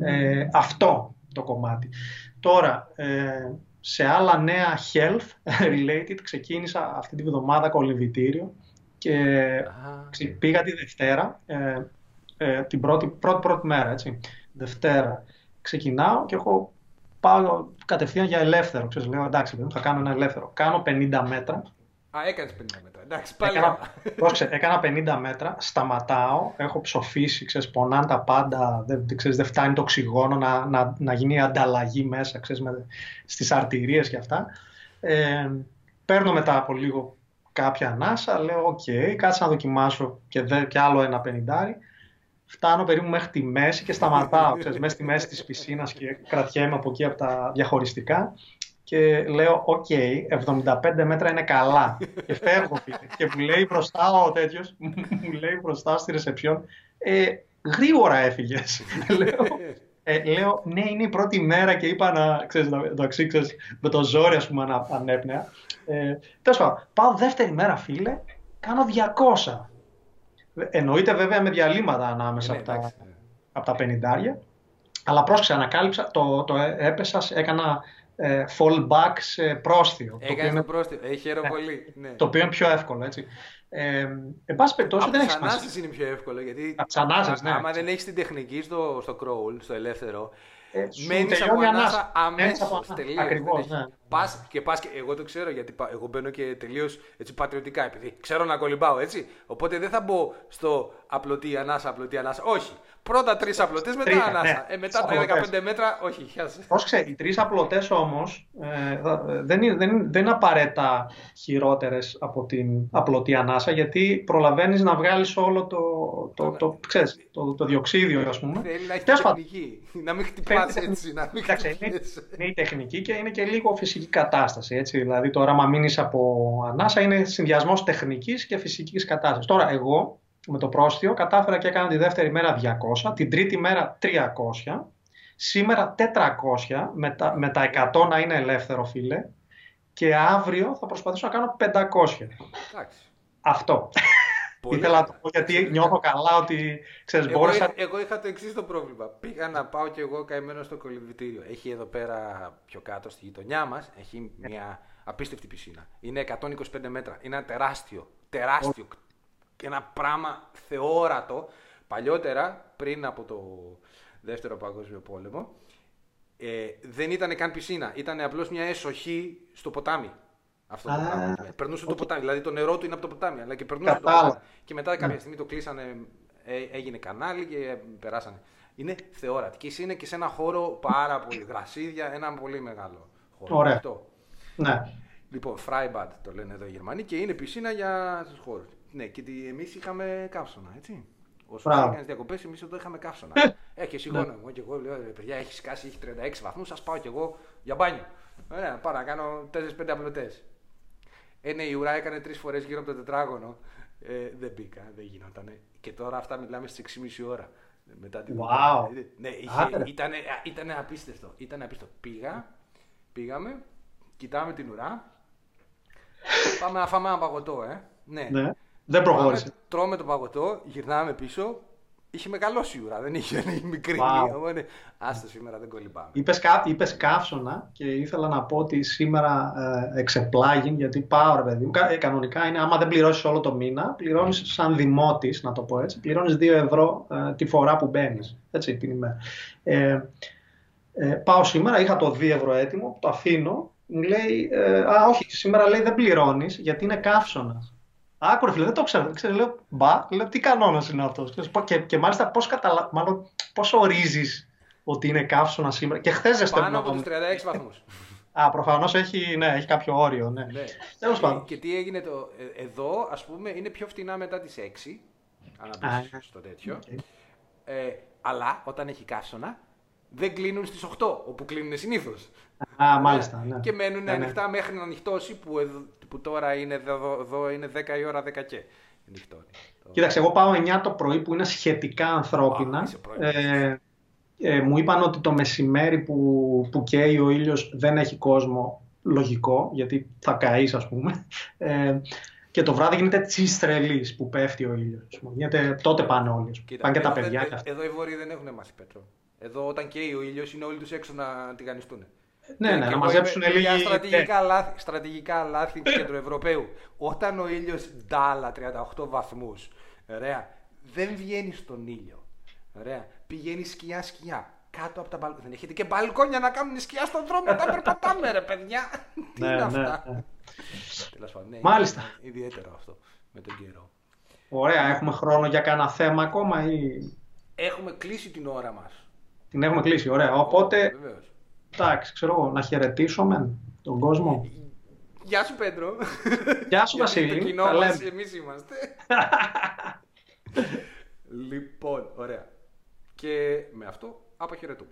Ε, αυτό το κομμάτι. Τώρα, ε, σε άλλα νέα health related ξεκίνησα αυτή τη βδομάδα κολυμβητήριο και Α, ξε- πήγα τη Δευτέρα, ε, ε, την πρώτη, πρώτη, πρώτη μέρα, έτσι. Δευτέρα ξεκινάω και έχω πάω κατευθείαν για ελεύθερο. Ξέρεις, λέω εντάξει, παιδί μου, θα κάνω ένα ελεύθερο. Κάνω 50 μέτρα Α, έκανες 50 μέτρα. Εντάξει, πάλι. Έκανα, πρόσεξε, έκανα 50 μέτρα, σταματάω, έχω ψοφήσει, ξέρεις, πονάνε τα πάντα, δεν, δεν, ξέρεις, δεν φτάνει το οξυγόνο να, να, να γίνει ανταλλαγή μέσα, ξέρεις, με, στις αρτηρίες και αυτά. Ε, παίρνω μετά από λίγο κάποια ανάσα, λέω, οκ, κάτσε να δοκιμάσω και, δε, και άλλο ένα πενιντάρι. Φτάνω περίπου μέχρι τη μέση και σταματάω, ξέρεις, μέσα στη μέση της πισίνας και κρατιέμαι από εκεί από τα διαχωριστικά και λέω, οκ, 75 μέτρα είναι καλά. Και φεύγω φίλε. Και μου λέει μπροστά ο τέτοιος, [LAUGHS] μου λέει μπροστά στη ρεσεψιόν, ε, γρήγορα έφυγες. [LAUGHS] λέω, ε, λέω, ναι, είναι η πρώτη μέρα και είπα να, ξέρεις, να το ξέρεις, με το ζόρι, ας πούμε, ανα- ανέπνεα. Ε, τέλος πάντων, πάω δεύτερη μέρα, φίλε, κάνω 200. Εννοείται βέβαια με διαλύματα ανάμεσα Ναι, από τα, εντάξει. από τα 50. Αλλά πρόσεξε, ανακάλυψα, το, το έπεσας, έκανα ε, fallback σε πρόσθιο. το οποίο Έκανες είναι το πρόστιμο. Ε, χαίρομαι πολύ. Ναι. το οποίο είναι πιο εύκολο, έτσι. Ε, εν πάση περιπτώσει Από δεν τις έχει σημασία. ανάσες είναι πιο εύκολο γιατί. Από τις ανάσες, ναι. Άμα δεν έχεις την τεχνική στο, στο crawl, στο ελεύθερο, Ε, σου μένεις από τελειώνει η ανάσα ανάσα. Μένεις από αμέσως. ανάσα. Ακριβώς, ναι. Πας και πας και εγώ το ξέρω γιατί πα- εγώ μπαίνω και τελείως πατριωτικά επειδή ξέρω να κολυμπάω έτσι. Οπότε δεν θα μπω στο απλωτή ανάσα, απλωτή ανάσα. Όχι. Πρώτα τρεις απλωτές, μετά Τρία, ανάσα. ναι. Ε, μετά τα Απλωτές. 15 μέτρα, όχι. χιάσε. Πρόσεξε, οι τρεις απλωτές όμως ε, θα- δεν, είναι, δεν, είναι- δεν είναι απαραίτητα χειρότερες από την απλωτή ανάσα γιατί προλαβαίνεις να βγάλεις όλο το, το, το, ξέρεις, το, το διοξίδιο, ας πούμε. Θέλει να έχεις Τέλος πάντων. τεχνική. Να μην χτυπάς Θέλει έτσι. Να μην Εντάξει, είναι, χτυπάς. είναι η τεχνική και είναι και λίγο φυσική κατάσταση. Έτσι. Δηλαδή, τώρα, άμα μείνεις από ανάσα, είναι συνδυασμός τεχνικής και φυσικής κατάστασης. Τώρα, εγώ με το πρόστιο κατάφερα και έκανα τη δεύτερη μέρα 200, την τρίτη μέρα 300, σήμερα 400, με τα, με τα 100 να είναι ελεύθερο, φίλε, και αύριο θα προσπαθήσω να κάνω 500. Εντάξει. Αυτό. Πολύ Ήθελα να καλά. το πω γιατί νιώθω καλά ότι ξέρεις, Εγώ, μπόρεσα. είχα- εγώ είχα το εξής το πρόβλημα. Πήγα να πάω κι εγώ καημένο στο κολυμβητήριο. Έχει εδώ πέρα πιο κάτω στη γειτονιά μας έχει μια απίστευτη πισίνα. Είναι 125 μέτρα. Είναι ένα τεράστιο. Τεράστιο. Ένα πράγμα θεόρατο. Παλιότερα, πριν από το δεύτερο παγκόσμιο πόλεμο, ε, δεν ήταν καν πισίνα. Ήταν απλώς μια εσοχή στο ποτάμι. Αυτό το Α, πράγμα. Περνούσε το ποτάμι. Δηλαδή το νερό του είναι από το ποτάμι, αλλά και περνούσε το Κατάλαβα. ποτάμι. Και μετά κάποια στιγμή το κλείσανε, ε, έγινε κανάλι και περάσανε. Είναι θεόρατη. Και εσύ είναι και σε ένα χώρο πάρα πολύ γρασίδια, ένα πολύ μεγάλο χώρο. Ωραία. Αυτό. Ναι. Λοιπόν, Freibad το λένε εδώ οι Γερμανοί και είναι πισίνα για τους χώρους. Ναι, και εμείς είχαμε καύσωνα, έτσι. Όσο Μπράβο. έκανε διακοπές, εμείς εδώ είχαμε καύσωνα. ε, και σιγόνα. Ναι. Εγώ και εγώ λέω, ρε παιδιά, έχεις σκάσει, έχει 36 βαθμούς, σας πάω κι εγώ για μπάνιο. Ωραία, πάω να κάνω 4-5 απλωτές. Ε, ναι, η ουρά έκανε τρεις φορές γύρω από το τετράγωνο. Ε, δεν μπήκα, δεν γινότανε. Και τώρα αυτά μιλάμε στις 6,5 ώρα. Μετά την Wow. δουλειά. Ναι, Άντε. ήταν, ήταν απίστευτο. Ήταν απίστευτο. Πήγα, πήγαμε, κοιτάμε την ουρά. Πάμε να φάμε ένα παγωτό, ε. Ναι. Ναι. Δεν προχώρησε. Πάμε, τρώμε το παγωτό, γυρνάμε πίσω. Είχε μεγαλώσει η ουρά, δεν είχε, δεν είχε μικρή. Wow. Οπότε, άστο σήμερα δεν κολυμπάμε. Είπες, κα, είπες καύσωνα και ήθελα να πω ότι σήμερα ε, εξεπλάγει γιατί πάω ρε παιδί μου. Κα- ε, κανονικά είναι άμα δεν πληρώσεις όλο το μήνα, πληρώνεις σαν δημότης, να το πω έτσι, πληρώνεις 2 ευρώ ε, τη φορά που μπαίνεις, έτσι την ημέρα. Ε, ε, πάω σήμερα, είχα το 2 ευρώ έτοιμο, το αφήνω, μου λέει, ε, α όχι, σήμερα λέει δεν πληρώνεις γιατί είναι καύσωνας. Άκου ρε φίλε, δεν το ξέρω. ξέρω λέω, μπα, λέω, τι κανόνας είναι αυτός. Και, και μάλιστα πώς, καταλα... μάλλον, πώς ορίζεις ότι είναι καύσωνα σήμερα. Και χθες ζεστεύω. Πάνω από τους 36 βαθμούς. Α, προφανώς έχει, ναι, έχει κάποιο όριο, ναι. ναι. Τέλος πάντων. Και τι έγινε το, ε, εδώ, ας πούμε, είναι πιο φτηνά μετά τις 6. Αν Α, μπεις ναι. στο τέτοιο. Οκ. Ε, αλλά όταν έχει καύσωνα, δεν κλείνουν στις 8, όπου κλείνουν συνήθως. Α, μάλιστα, ναι. Και μένουν Ναι, ναι. ανοιχτά μέχρι να νυχτώσει, που, εδ- που τώρα είναι εδώ, εδώ είναι 10 η ώρα 10 και νυχτώνει. Το- Κοίταξε, εγώ πάω 9 το πρωί που είναι σχετικά ανθρώπινα. Α, είσαι πρωί. Ε, ε, μου είπαν ότι το μεσημέρι που, που καίει ο ήλιος δεν έχει κόσμο λογικό, γιατί θα καείς ας πούμε. Ε, και το βράδυ γίνεται τσιστρελής που πέφτει ο ήλιος. ας πούμε. Γίνεται, τότε πάνε όλοι. ας πούμε. Κοίτα, πάνε και τα εδώ, παιδιά ε- και αυτά. Εδώ οι Βόρειοι δεν έχουν μάθει πέτρο. Εδώ όταν καίει ο ήλιος είναι όλοι τους έξω να τηγανιστούν. Ναι, Και- ναι, και να εγώ μαζέψουν είμαι λίγη... Για στρατηγικά λάθη, στρατηγικά λάθη του κεντροευρωπαίου. Όταν ο ήλιος ντάλα 38 βαθμούς, ωραία, δεν βγαίνει στον ήλιο. Ωραία, πηγαίνει σκιά-σκιά. Κάτω από τα μπαλκόνια. Δεν έχετε και μπαλκόνια να κάνουν σκιά στον δρόμο. Τα περπατάμε, ρε παιδιά. [LAUGHS] Τι Ναι, είναι ναι, αυτά; ναι. Τέλος πάντων, ναι, Μάλιστα. είναι Ιδιαίτερο αυτό με τον καιρό. Ωραία, έχουμε χρόνο για κανένα θέμα ακόμα ή Έχουμε κλείσει την ώρα μας. Την έχουμε κλείσει. Ωραία, οπότε, Βεβαίως. εντάξει, ξέρω εγώ, να χαιρετήσουμε τον κόσμο. Γεια σου Πέντρο. Γεια σου, Γιατί Βασίλη. Το κοινό Τα μας λέμε. εμείς είμαστε. [LAUGHS] λοιπόν, ωραία. Και με αυτό αποχαιρετούμε.